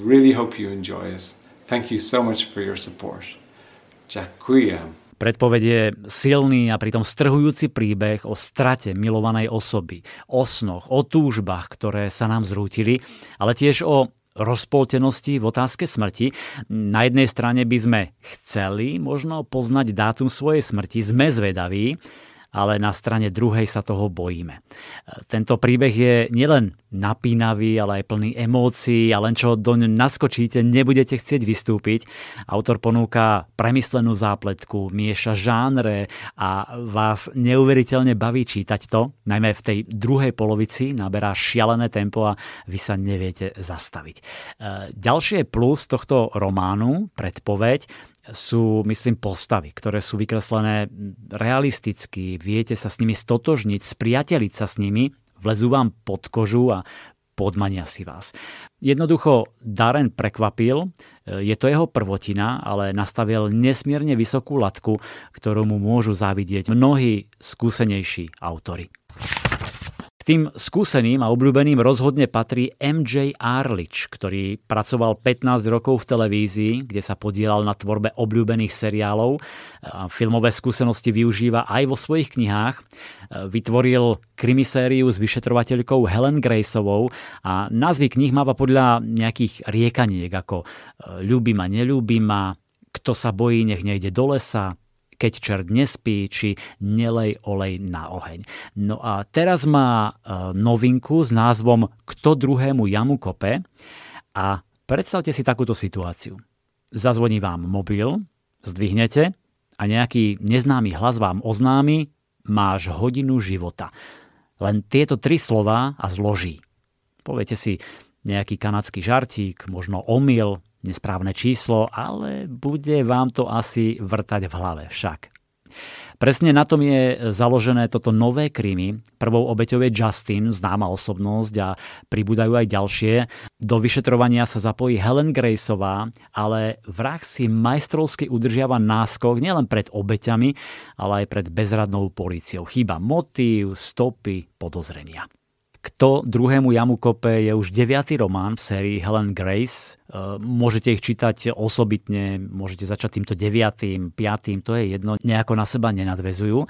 Ďakujem. Predpoveď je silný a pritom strhujúci príbeh o strate milovanej osoby, o snoch, o túžbách, ktoré sa nám zrútili, ale tiež o rozpoltenosti v otázke smrti. Na jednej strane by sme chceli možno poznať dátum svojej smrti, sme zvedaví, ale na strane druhej sa toho bojíme. Tento príbeh je nielen napínavý, ale aj plný emócií a len čo doň naskočíte, nebudete chcieť vystúpiť. Autor ponúka premyslenú zápletku, mieša žánre a vás neuveriteľne baví čítať to. Najmä v tej druhej polovici naberá šialené tempo a vy sa neviete zastaviť. E, ďalšie plus tohto románu, predpoveď, sú, myslím, postavy, ktoré sú vykreslené realisticky, viete sa s nimi stotožniť, spriateliť sa s nimi, vlezú vám pod kožu a podmania si vás. Jednoducho Darren prekvapil, je to jeho prvotina, ale nastavil nesmierne vysokú latku, ktorú mu môžu závidieť mnohí skúsenejší autory tým skúseným a obľúbeným rozhodne patrí MJ Arlich, ktorý pracoval 15 rokov v televízii, kde sa podielal na tvorbe obľúbených seriálov. Filmové skúsenosti využíva aj vo svojich knihách. Vytvoril krimisériu s vyšetrovateľkou Helen Graceovou a názvy knih máva podľa nejakých riekaniek ako Ľúbi ma, nelúbi ma, kto sa bojí, nech nejde do lesa, keď čert nespí, či nelej olej na oheň. No a teraz má e, novinku s názvom Kto druhému jamu kope a predstavte si takúto situáciu. Zazvoní vám mobil, zdvihnete a nejaký neznámy hlas vám oznámi máš hodinu života. Len tieto tri slova a zloží. Poviete si nejaký kanadský žartík, možno omyl, nesprávne číslo, ale bude vám to asi vrtať v hlave však. Presne na tom je založené toto nové krimi. Prvou obeťou je Justin, známa osobnosť a pribúdajú aj ďalšie. Do vyšetrovania sa zapojí Helen Graceová, ale vrah si majstrovsky udržiava náskok nielen pred obeťami, ale aj pred bezradnou políciou. Chýba motív, stopy, podozrenia. Kto druhému jamu kope je už deviatý román v sérii Helen Grace. E, môžete ich čítať osobitne, môžete začať týmto deviatým, piatým, to je jedno, nejako na seba nenadvezujú.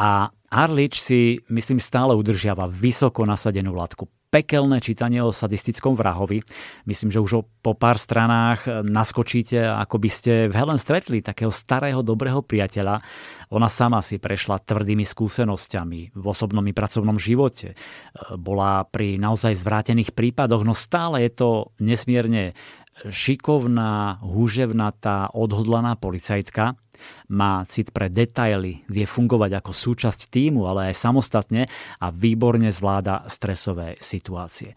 A Arlič si, myslím, stále udržiava vysoko nasadenú látku pekelné čítanie o sadistickom vrahovi. Myslím, že už po pár stranách naskočíte, ako by ste v Helen stretli takého starého dobrého priateľa. Ona sama si prešla tvrdými skúsenosťami v osobnom i pracovnom živote. Bola pri naozaj zvrátených prípadoch, no stále je to nesmierne šikovná, húževnatá, odhodlaná policajtka, má cit pre detaily, vie fungovať ako súčasť týmu, ale aj samostatne a výborne zvláda stresové situácie.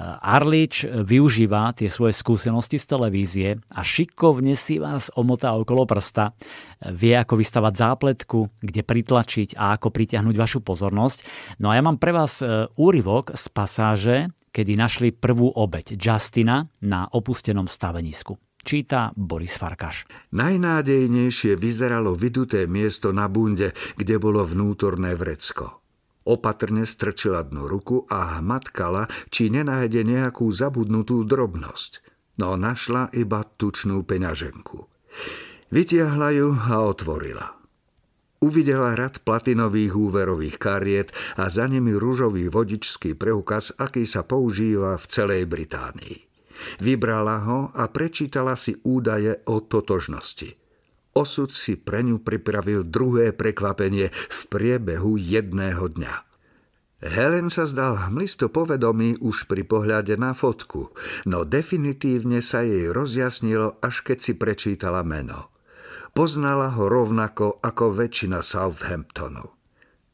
Arlič využíva tie svoje skúsenosti z televízie a šikovne si vás omotá okolo prsta, vie ako vystavať zápletku, kde pritlačiť a ako pritiahnuť vašu pozornosť. No a ja mám pre vás e, úryvok z pasáže, kedy našli prvú obeď Justina na opustenom stavenisku. Číta Boris Farkaš. Najnádejnejšie vyzeralo vyduté miesto na bunde, kde bolo vnútorné vrecko. Opatrne strčila dnu ruku a hmatkala, či nenájde nejakú zabudnutú drobnosť. No našla iba tučnú peňaženku. Vytiahla ju a otvorila. Uvidela rad platinových úverových kariet a za nimi rúžový vodičský preukaz, aký sa používa v celej Británii. Vybrala ho a prečítala si údaje o totožnosti. Osud si pre ňu pripravil druhé prekvapenie v priebehu jedného dňa. Helen sa zdal hmlisto povedomý už pri pohľade na fotku, no definitívne sa jej rozjasnilo, až keď si prečítala meno. Poznala ho rovnako ako väčšina Southamptonu.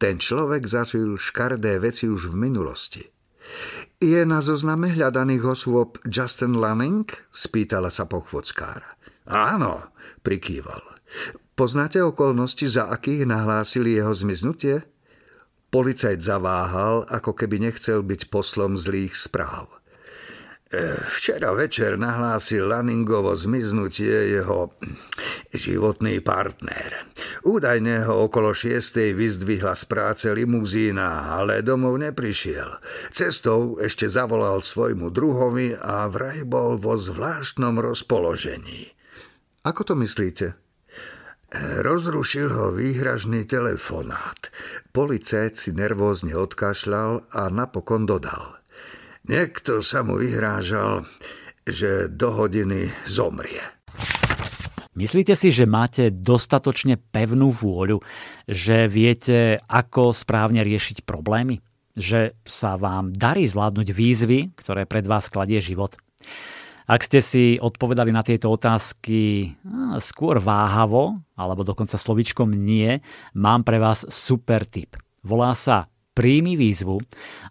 Ten človek zažil škardé veci už v minulosti. Je na zozname hľadaných osôb Justin Lanning? Spýtala sa pochvodskára. Áno, prikýval. Poznáte okolnosti, za akých nahlásili jeho zmiznutie? Policajt zaváhal, ako keby nechcel byť poslom zlých správ. Včera večer nahlásil Laningovo zmiznutie jeho životný partner. Údajne ho okolo šiestej vyzdvihla z práce limuzína, ale domov neprišiel. Cestou ešte zavolal svojmu druhovi a vraj bol vo zvláštnom rozpoložení. Ako to myslíte? Rozrušil ho výhražný telefonát. Policajt si nervózne odkašľal a napokon dodal. Niekto sa mu vyhrážal, že do hodiny zomrie. Myslíte si, že máte dostatočne pevnú vôľu, že viete, ako správne riešiť problémy? Že sa vám darí zvládnuť výzvy, ktoré pred vás kladie život? Ak ste si odpovedali na tieto otázky skôr váhavo, alebo dokonca slovičkom nie, mám pre vás super tip. Volá sa príjmi výzvu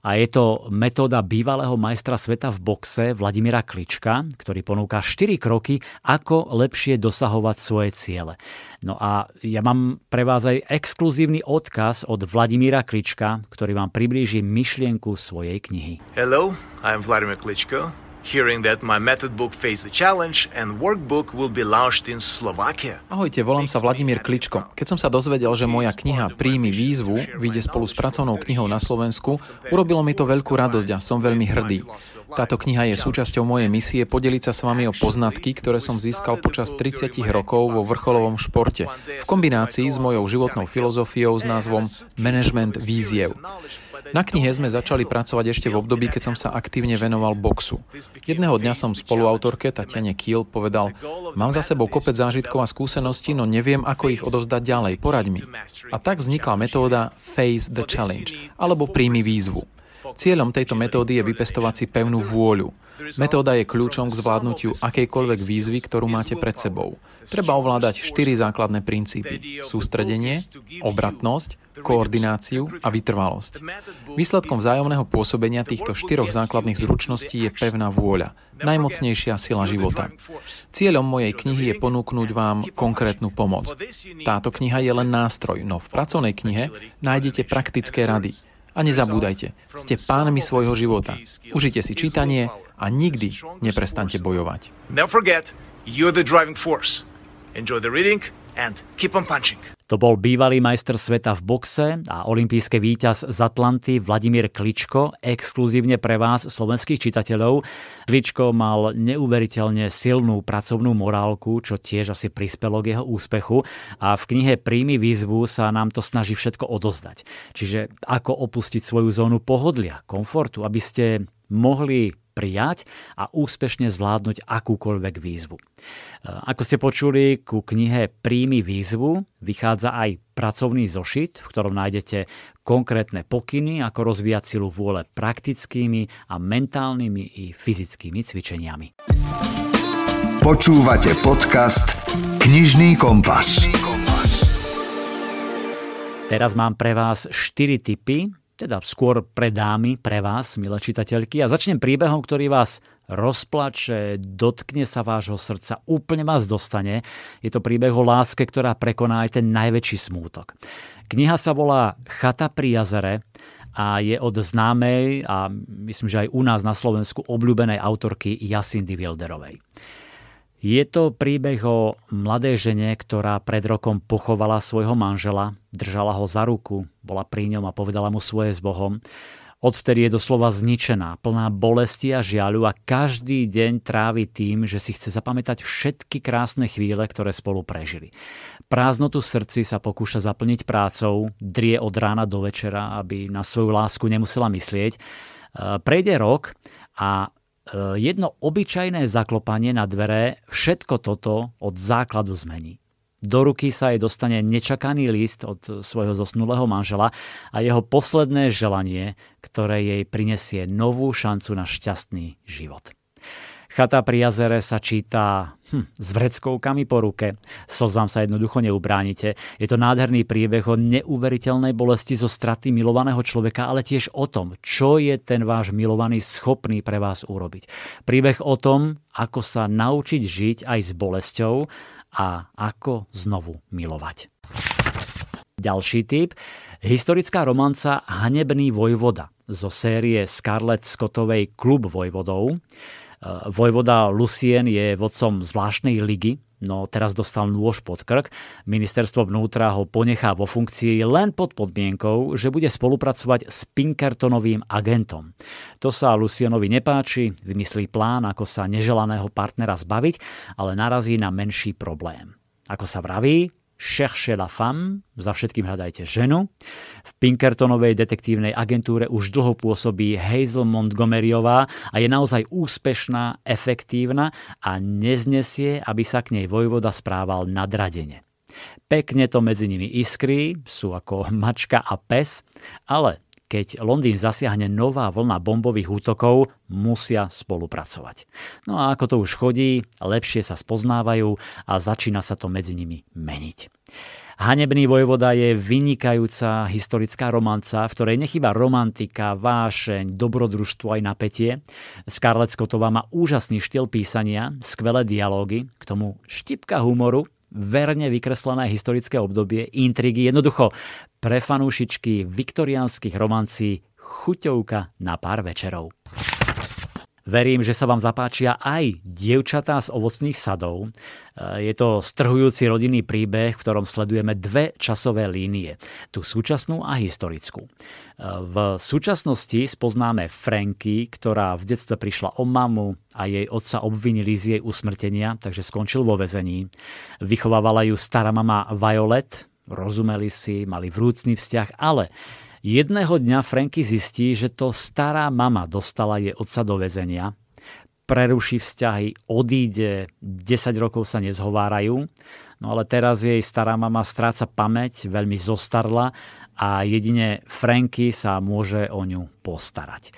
a je to metóda bývalého majstra sveta v boxe Vladimíra Klička, ktorý ponúka 4 kroky, ako lepšie dosahovať svoje ciele. No a ja mám pre vás aj exkluzívny odkaz od Vladimíra Klička, ktorý vám priblíži myšlienku svojej knihy. Hello, I'm Vladimir Kličko. Hearing that my method book faced the challenge and workbook will be launched in Slovakia. Ahojte, volám sa Vladimír Kličko. Keď som sa dozvedel, že moja kniha Príjmi výzvu vyjde spolu s pracovnou knihou na Slovensku, urobilo mi to veľkú radosť a som veľmi hrdý. Táto kniha je súčasťou mojej misie podeliť sa s vami o poznatky, ktoré som získal počas 30 rokov vo vrcholovom športe, v kombinácii s mojou životnou filozofiou s názvom Management víziev. Na knihe sme začali pracovať ešte v období, keď som sa aktívne venoval boxu. Jedného dňa som spoluautorke Tatiane Kiel povedal, mám za sebou kopec zážitkov a skúseností, no neviem, ako ich odovzdať ďalej, poraď mi. A tak vznikla metóda Face the Challenge, alebo príjmi výzvu. Cieľom tejto metódy je vypestovať si pevnú vôľu. Metóda je kľúčom k zvládnutiu akejkoľvek výzvy, ktorú máte pred sebou. Treba ovládať štyri základné princípy. Sústredenie, obratnosť, koordináciu a vytrvalosť. Výsledkom vzájomného pôsobenia týchto štyroch základných zručností je pevná vôľa, najmocnejšia sila života. Cieľom mojej knihy je ponúknuť vám konkrétnu pomoc. Táto kniha je len nástroj, no v pracovnej knihe nájdete praktické rady. A nezabúdajte, ste pánmi svojho života. Užite si čítanie a nikdy neprestante bojovať. Enjoy the reading and keep on punching. To bol bývalý majster sveta v boxe a olimpijský víťaz z Atlanty Vladimír Kličko, exkluzívne pre vás, slovenských čitateľov. Kličko mal neuveriteľne silnú pracovnú morálku, čo tiež asi prispelo k jeho úspechu a v knihe Príjmy výzvu sa nám to snaží všetko odozdať. Čiže ako opustiť svoju zónu pohodlia, komfortu, aby ste mohli prijať a úspešne zvládnuť akúkoľvek výzvu. E, ako ste počuli, ku knihe Príjmy výzvu vychádza aj pracovný zošit, v ktorom nájdete konkrétne pokyny, ako rozvíjať silu vôle praktickými a mentálnymi i fyzickými cvičeniami. Počúvate podcast Knižný kompas. Teraz mám pre vás 4 tipy, teda skôr pre dámy, pre vás, milé čitateľky. A začnem príbehom, ktorý vás rozplače, dotkne sa vášho srdca, úplne vás dostane. Je to príbeh o láske, ktorá prekoná aj ten najväčší smútok. Kniha sa volá Chata pri jazere a je od známej a myslím, že aj u nás na Slovensku obľúbenej autorky Jasindy Wilderovej. Je to príbeh o mladej žene, ktorá pred rokom pochovala svojho manžela, držala ho za ruku, bola pri ňom a povedala mu svoje s Bohom. Odvtedy je doslova zničená, plná bolesti a žiaľu a každý deň trávi tým, že si chce zapamätať všetky krásne chvíle, ktoré spolu prežili. Prázdnotu srdci sa pokúša zaplniť prácou, drie od rána do večera, aby na svoju lásku nemusela myslieť. E, prejde rok a jedno obyčajné zaklopanie na dvere všetko toto od základu zmení. Do ruky sa jej dostane nečakaný list od svojho zosnulého manžela a jeho posledné želanie, ktoré jej prinesie novú šancu na šťastný život. Chata pri jazere sa číta hm, s vreckovkami po ruke. Slzám sa jednoducho neubránite. Je to nádherný príbeh o neuveriteľnej bolesti zo straty milovaného človeka, ale tiež o tom, čo je ten váš milovaný schopný pre vás urobiť. Príbeh o tom, ako sa naučiť žiť aj s bolesťou a ako znovu milovať. Ďalší typ. Historická romanca Hanebný vojvoda zo série Scarlett Scottovej Klub vojvodov. Eh, vojvoda Lucien je vodcom zvláštnej ligy, no teraz dostal nôž pod krk. Ministerstvo vnútra ho ponechá vo funkcii len pod podmienkou, že bude spolupracovať s Pinkertonovým agentom. To sa Lucianovi nepáči, vymyslí plán, ako sa neželaného partnera zbaviť, ale narazí na menší problém. Ako sa vraví, Cherchez la femme, za všetkým hľadajte ženu. V Pinkertonovej detektívnej agentúre už dlho pôsobí Hazel Montgomeryová a je naozaj úspešná, efektívna a neznesie, aby sa k nej vojvoda správal nadradene. Pekne to medzi nimi iskrí, sú ako mačka a pes, ale keď Londýn zasiahne nová vlna bombových útokov, musia spolupracovať. No a ako to už chodí, lepšie sa spoznávajú a začína sa to medzi nimi meniť. Hanebný vojvoda je vynikajúca historická romanca, v ktorej nechyba romantika, vášeň, dobrodružstvo aj napätie. Scarlett Scottová má úžasný štýl písania, skvelé dialógy, k tomu štipka humoru, verne vykreslené historické obdobie, intrigy, jednoducho pre fanúšičky viktoriánskych romancí chuťovka na pár večerov. Verím, že sa vám zapáčia aj dievčatá z ovocných sadov. Je to strhujúci rodinný príbeh, v ktorom sledujeme dve časové línie. Tú súčasnú a historickú. V súčasnosti spoznáme Franky, ktorá v detstve prišla o mamu a jej otca obvinili z jej usmrtenia, takže skončil vo vezení. Vychovávala ju stará mama Violet, rozumeli si, mali vrúcný vzťah, ale Jedného dňa Franky zistí, že to stará mama dostala jej otca do väzenia, preruší vzťahy, odíde, 10 rokov sa nezhovárajú, no ale teraz jej stará mama stráca pamäť, veľmi zostarla a jedine Franky sa môže o ňu postarať.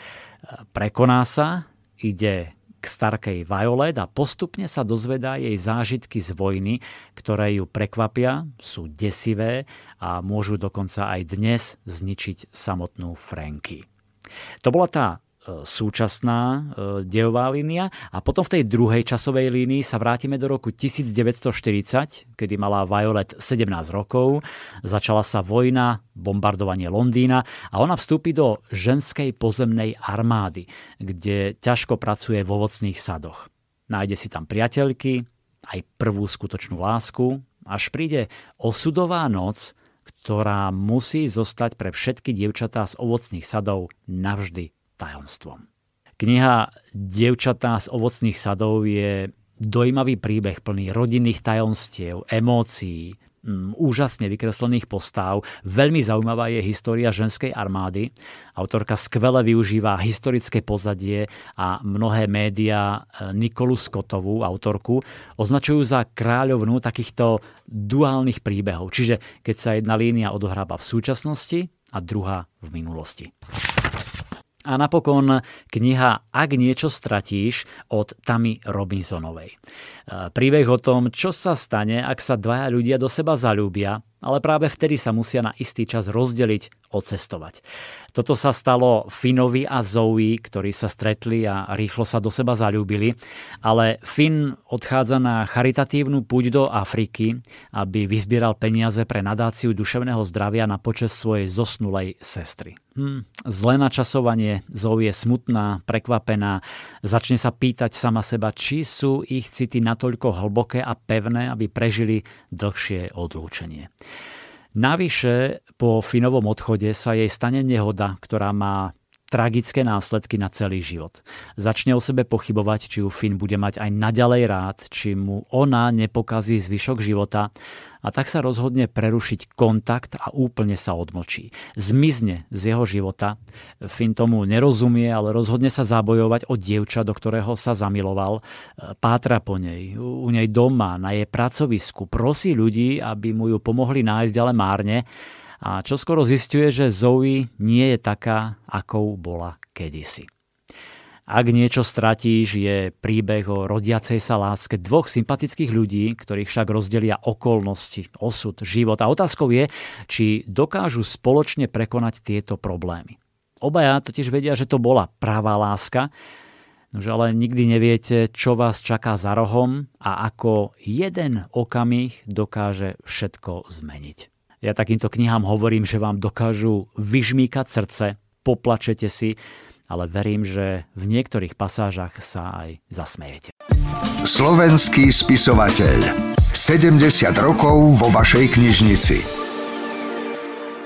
Prekoná sa, ide k starkej Violet a postupne sa dozvedá jej zážitky z vojny, ktoré ju prekvapia, sú desivé a môžu dokonca aj dnes zničiť samotnú Franky. To bola tá súčasná e, dejová línia. A potom v tej druhej časovej línii sa vrátime do roku 1940, kedy mala Violet 17 rokov, začala sa vojna, bombardovanie Londýna a ona vstúpi do ženskej pozemnej armády, kde ťažko pracuje v ovocných sadoch. Nájde si tam priateľky, aj prvú skutočnú lásku, až príde osudová noc, ktorá musí zostať pre všetky dievčatá z ovocných sadov navždy tajomstvom. Kniha Dievčatá z ovocných sadov je dojímavý príbeh plný rodinných tajomstiev, emócií, mm, úžasne vykreslených postav. Veľmi zaujímavá je história ženskej armády. Autorka skvele využíva historické pozadie a mnohé médiá e, Nikolu Scottovú, autorku, označujú za kráľovnú takýchto duálnych príbehov. Čiže keď sa jedna línia odohráva v súčasnosti a druhá v minulosti. A napokon kniha Ak niečo stratíš od Tammy Robinsonovej. Príbeh o tom, čo sa stane, ak sa dvaja ľudia do seba zalúbia, ale práve vtedy sa musia na istý čas rozdeliť, odcestovať. Toto sa stalo Finovi a Zoe, ktorí sa stretli a rýchlo sa do seba zalúbili, ale Finn odchádza na charitatívnu púť do Afriky, aby vyzbieral peniaze pre nadáciu duševného zdravia na počas svojej zosnulej sestry. Hm, zlé načasovanie, Zoe je smutná, prekvapená, začne sa pýtať sama seba, či sú ich city na natoľko hlboké a pevné, aby prežili dlhšie odlúčenie. Navyše, po Finovom odchode sa jej stane nehoda, ktorá má tragické následky na celý život. Začne o sebe pochybovať, či ju Finn bude mať aj naďalej rád, či mu ona nepokazí zvyšok života a tak sa rozhodne prerušiť kontakt a úplne sa odmlčí. Zmizne z jeho života. Finn tomu nerozumie, ale rozhodne sa zabojovať o dievča, do ktorého sa zamiloval. Pátra po nej, u nej doma, na jej pracovisku. Prosí ľudí, aby mu ju pomohli nájsť, ale márne a čo skoro zistuje, že Zoe nie je taká, akou bola kedysi. Ak niečo stratíš, je príbeh o rodiacej sa láske dvoch sympatických ľudí, ktorých však rozdelia okolnosti, osud, život. A otázkou je, či dokážu spoločne prekonať tieto problémy. Obaja totiž vedia, že to bola pravá láska, nože ale nikdy neviete, čo vás čaká za rohom a ako jeden okamih dokáže všetko zmeniť. Ja takýmto knihám hovorím, že vám dokážu vyžmýkať srdce, poplačete si, ale verím, že v niektorých pasážach sa aj zasmejete. Slovenský spisovateľ. 70 rokov vo vašej knižnici.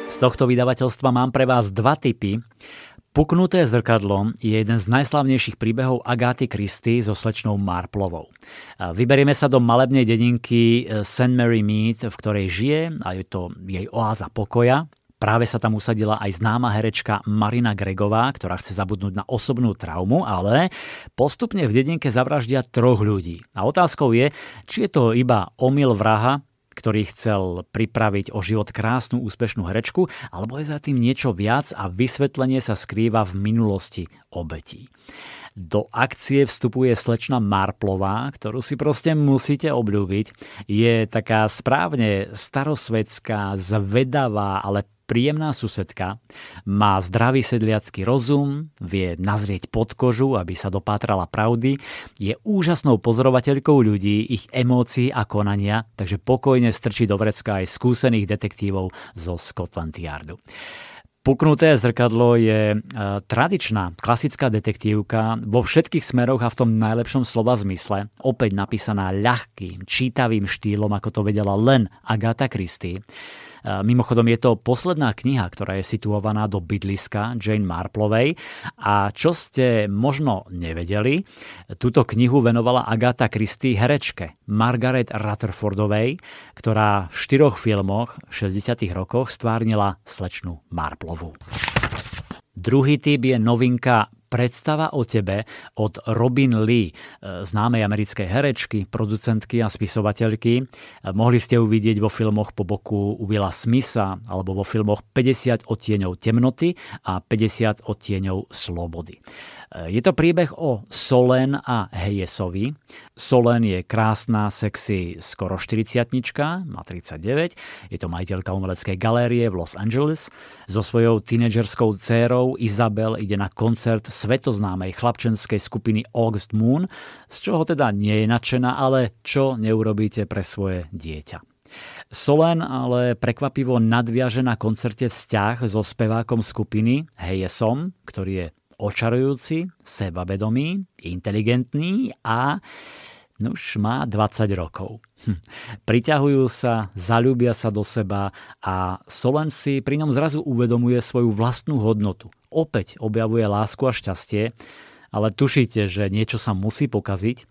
Z tohto vydavateľstva mám pre vás dva typy. Puknuté zrkadlo je jeden z najslavnejších príbehov Agáty Kristy so slečnou Marplovou. Vyberieme sa do malebnej dedinky eh, St. Mary Mead, v ktorej žije a je to jej oáza pokoja. Práve sa tam usadila aj známa herečka Marina Gregová, ktorá chce zabudnúť na osobnú traumu, ale postupne v dedinke zavraždia troch ľudí. A otázkou je, či je to iba omyl vraha, ktorý chcel pripraviť o život krásnu, úspešnú herečku, alebo je za tým niečo viac a vysvetlenie sa skrýva v minulosti obetí. Do akcie vstupuje slečna Marplová, ktorú si proste musíte obľúbiť. Je taká správne starosvedská, zvedavá, ale príjemná susedka, má zdravý sedliacký rozum, vie nazrieť pod kožu, aby sa dopátrala pravdy, je úžasnou pozorovateľkou ľudí, ich emócií a konania, takže pokojne strčí do vrecka aj skúsených detektívov zo Scotland Yardu. Puknuté zrkadlo je e, tradičná, klasická detektívka vo všetkých smeroch a v tom najlepšom slova zmysle. Opäť napísaná ľahkým, čítavým štýlom, ako to vedela len Agatha Christie. Mimochodom je to posledná kniha, ktorá je situovaná do bydliska Jane Marplovej a čo ste možno nevedeli, túto knihu venovala Agatha Christie herečke Margaret Rutherfordovej, ktorá v štyroch filmoch v 60. rokoch stvárnila slečnu Marplovu. Druhý typ je novinka Predstava o tebe od Robin Lee, e, známej americkej herečky, producentky a spisovateľky. E, mohli ste ju vidieť vo filmoch po boku Willa Smitha alebo vo filmoch 50 odtieňov temnoty a 50 odtieňov slobody. Je to príbeh o Solen a Heyesovi. Solen je krásna, sexy, skoro 40 má 39. Je to majiteľka umeleckej galérie v Los Angeles. So svojou tínedžerskou dcérou Isabel ide na koncert svetoznámej chlapčenskej skupiny August Moon, z čoho teda nie je nadšená, ale čo neurobíte pre svoje dieťa. Solen ale prekvapivo nadviaže na koncerte vzťah so spevákom skupiny Heyesom, ktorý je očarujúci, sebavedomý, inteligentný a už má 20 rokov. Hm. Priťahujú sa, zalúbia sa do seba a Solen si pri ňom zrazu uvedomuje svoju vlastnú hodnotu. Opäť objavuje lásku a šťastie, ale tušíte, že niečo sa musí pokaziť. E,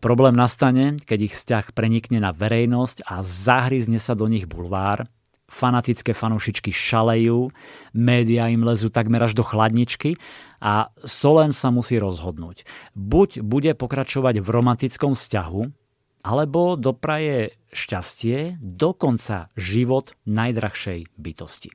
problém nastane, keď ich vzťah prenikne na verejnosť a zahryzne sa do nich bulvár fanatické fanúšičky šalejú, médiá im lezú takmer až do chladničky a Solen sa musí rozhodnúť. Buď bude pokračovať v romantickom vzťahu, alebo dopraje šťastie, dokonca život najdrahšej bytosti.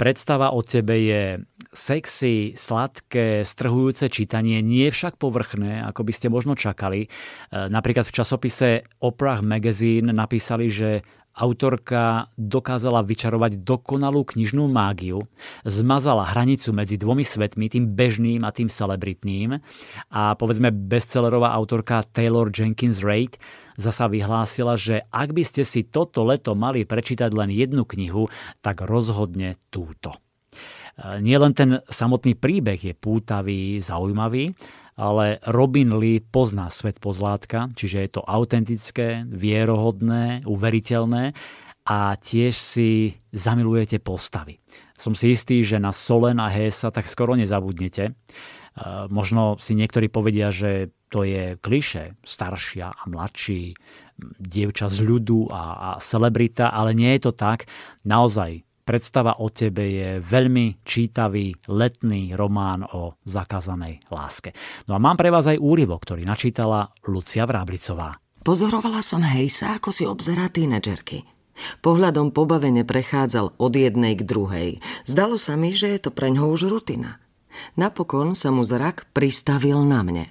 Predstava o tebe je sexy, sladké, strhujúce čítanie, nie však povrchné, ako by ste možno čakali. Napríklad v časopise Oprah Magazine napísali, že Autorka dokázala vyčarovať dokonalú knižnú mágiu, zmazala hranicu medzi dvomi svetmi, tým bežným a tým celebritným a povedzme bestsellerová autorka Taylor Jenkins Reid zasa vyhlásila, že ak by ste si toto leto mali prečítať len jednu knihu, tak rozhodne túto. Nie len ten samotný príbeh je pútavý, zaujímavý, ale Robin Lee pozná svet pozlátka, čiže je to autentické, vierohodné, uveriteľné a tiež si zamilujete postavy. Som si istý, že na Solen a Hesa tak skoro nezabudnete. Možno si niektorí povedia, že to je kliše, staršia a mladší, dievča z ľudu a, a celebrita, ale nie je to tak. Naozaj Predstava o tebe je veľmi čítavý letný román o zakázanej láske. No a mám pre vás aj úryvok, ktorý načítala Lucia Vráblicová. Pozorovala som Hejsa, ako si obzerá tínedžerky. Pohľadom pobavene prechádzal od jednej k druhej. Zdalo sa mi, že je to pre ňoho už rutina. Napokon sa mu zrak pristavil na mne.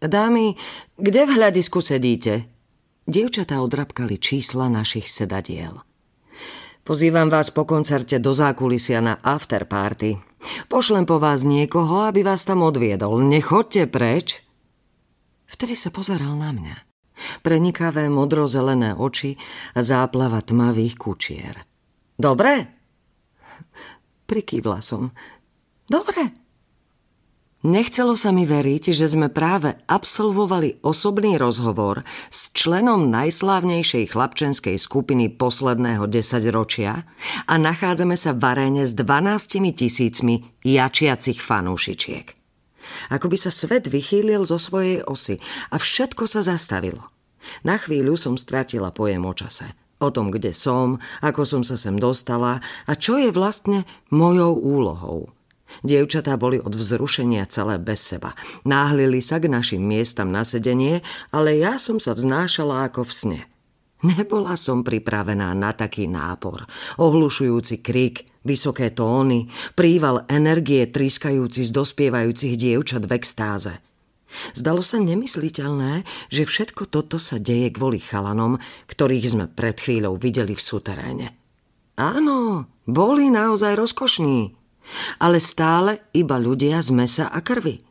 Dámy, kde v hľadisku sedíte? Dievčatá odrapkali čísla našich sedadiel. Pozývam vás po koncerte do zákulisia na afterparty. Pošlem po vás niekoho, aby vás tam odviedol. Nechoďte preč. Vtedy sa pozeral na mňa. Prenikavé modrozelené oči a záplava tmavých kučier. Dobre? Prikývla som. Dobre. Nechcelo sa mi veriť, že sme práve absolvovali osobný rozhovor s členom najslávnejšej chlapčenskej skupiny posledného desaťročia a nachádzame sa v aréne s 12 tisícmi jačiacich fanúšičiek. Ako by sa svet vychýlil zo svojej osy a všetko sa zastavilo. Na chvíľu som stratila pojem o čase. O tom, kde som, ako som sa sem dostala a čo je vlastne mojou úlohou – Dievčatá boli od vzrušenia celé bez seba. Náhlili sa k našim miestam na sedenie, ale ja som sa vznášala ako v sne. Nebola som pripravená na taký nápor. Ohlušujúci krik, vysoké tóny, príval energie triskajúci z dospievajúcich dievčat v extáze. Zdalo sa nemysliteľné, že všetko toto sa deje kvôli chalanom, ktorých sme pred chvíľou videli v suteréne. Áno, boli naozaj rozkošní, ale stále iba ľudia z mesa a krvi.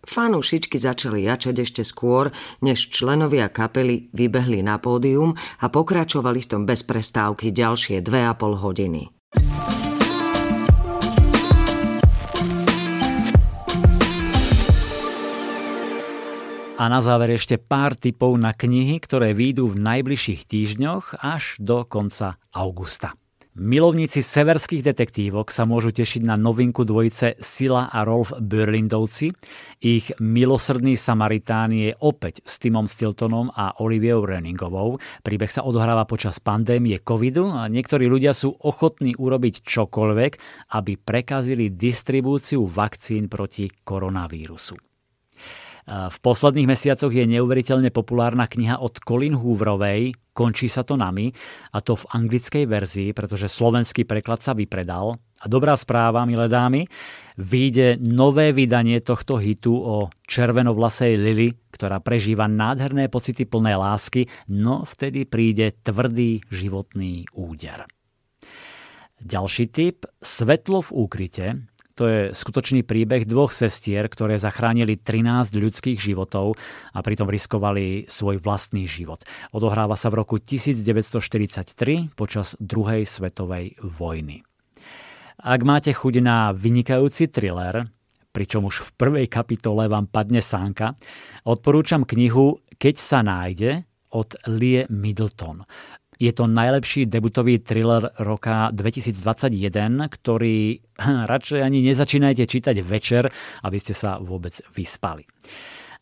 Fanúšičky začali jačať ešte skôr, než členovia kapely vybehli na pódium a pokračovali v tom bez prestávky ďalšie dve a pol hodiny. A na záver ešte pár tipov na knihy, ktoré výjdu v najbližších týždňoch až do konca augusta. Milovníci severských detektívok sa môžu tešiť na novinku dvojice Sila a Rolf Berlindovci. Ich milosrdný Samaritán je opäť s Timom Stiltonom a Oliviou Renningovou. Príbeh sa odohráva počas pandémie covidu a niektorí ľudia sú ochotní urobiť čokoľvek, aby prekazili distribúciu vakcín proti koronavírusu. V posledných mesiacoch je neuveriteľne populárna kniha od Colin Hooverovej Končí sa to nami, a to v anglickej verzii, pretože slovenský preklad sa vypredal. A dobrá správa, milé dámy, vyjde nové vydanie tohto hitu o červenovlasej Lily, ktorá prežíva nádherné pocity plné lásky, no vtedy príde tvrdý životný úder. Ďalší tip, Svetlo v úkryte, to je skutočný príbeh dvoch sestier, ktoré zachránili 13 ľudských životov a pritom riskovali svoj vlastný život. Odohráva sa v roku 1943 počas druhej svetovej vojny. Ak máte chuť na vynikajúci thriller, pričom už v prvej kapitole vám padne sánka, odporúčam knihu Keď sa nájde od Lie Middleton. Je to najlepší debutový thriller roka 2021, ktorý radšej ani nezačínajte čítať večer, aby ste sa vôbec vyspali.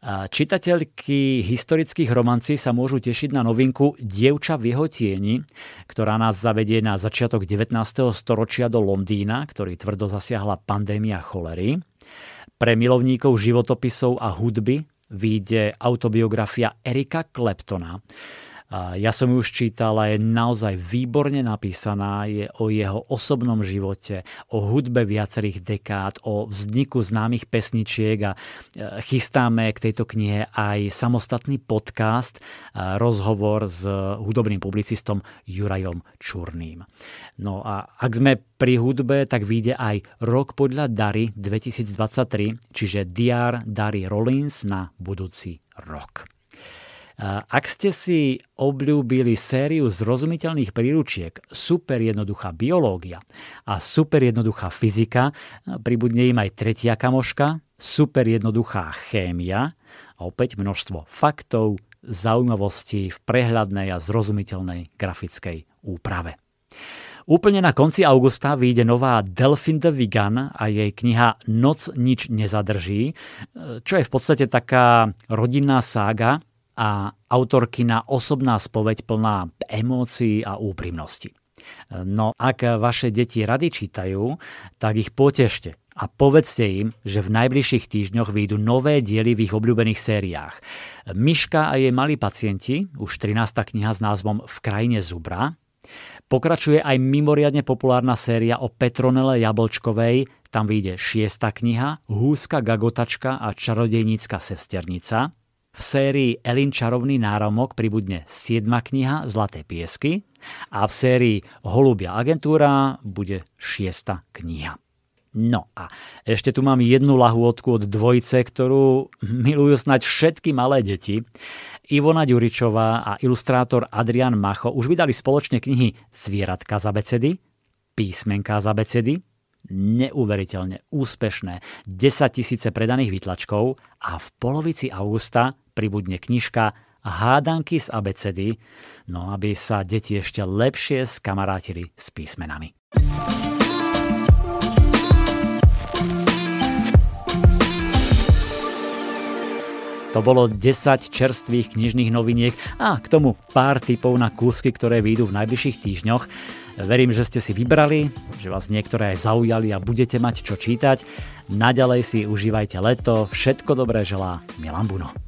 Čitateľky historických romancí sa môžu tešiť na novinku Dievča v jeho tieni, ktorá nás zavedie na začiatok 19. storočia do Londýna, ktorý tvrdo zasiahla pandémia cholery. Pre milovníkov životopisov a hudby vyjde autobiografia Erika Kleptona, ja som ju už čítal je naozaj výborne napísaná. Je o jeho osobnom živote, o hudbe viacerých dekád, o vzniku známych pesničiek a e, chystáme k tejto knihe aj samostatný podcast, rozhovor s hudobným publicistom Jurajom Čurným. No a ak sme pri hudbe, tak vyjde aj Rok podľa Dary 2023, čiže DR Dary Rollins na budúci rok. Ak ste si obľúbili sériu zrozumiteľných príručiek Super jednoduchá biológia a Super jednoduchá fyzika, pribudne im aj tretia kamoška, Super jednoduchá chémia a opäť množstvo faktov, zaujímavostí v prehľadnej a zrozumiteľnej grafickej úprave. Úplne na konci augusta vyjde nová Delphine de Vigan a jej kniha Noc nič nezadrží, čo je v podstate taká rodinná sága a autorkina osobná spoveď plná emócií a úprimnosti. No ak vaše deti rady čítajú, tak ich potešte a povedzte im, že v najbližších týždňoch vyjdú nové diely v ich obľúbených sériách. Myška a jej malí pacienti, už 13. kniha s názvom V krajine zubra. Pokračuje aj mimoriadne populárna séria o Petronele Jablčkovej, tam vyjde 6. kniha Húska Gagotačka a čarodejnícka sesternica. V sérii Elin Čarovný náramok pribudne 7. kniha Zlaté piesky a v sérii Holubia agentúra bude 6. kniha. No a ešte tu mám jednu lahôdku od dvojice, ktorú milujú snať všetky malé deti. Ivona Ďuričová a ilustrátor Adrian Macho už vydali spoločne knihy Zvieratka za becedy, Písmenka za becedy, neuveriteľne úspešné, 10 tisíce predaných výtlačkov a v polovici augusta pribudne knižka Hádanky z abecedy, no aby sa deti ešte lepšie skamarátili s písmenami. To bolo 10 čerstvých knižných noviniek a k tomu pár typov na kúsky, ktoré vyjdú v najbližších týždňoch. Verím, že ste si vybrali, že vás niektoré aj zaujali a budete mať čo čítať. Naďalej si užívajte leto, všetko dobré želá Milan Buno.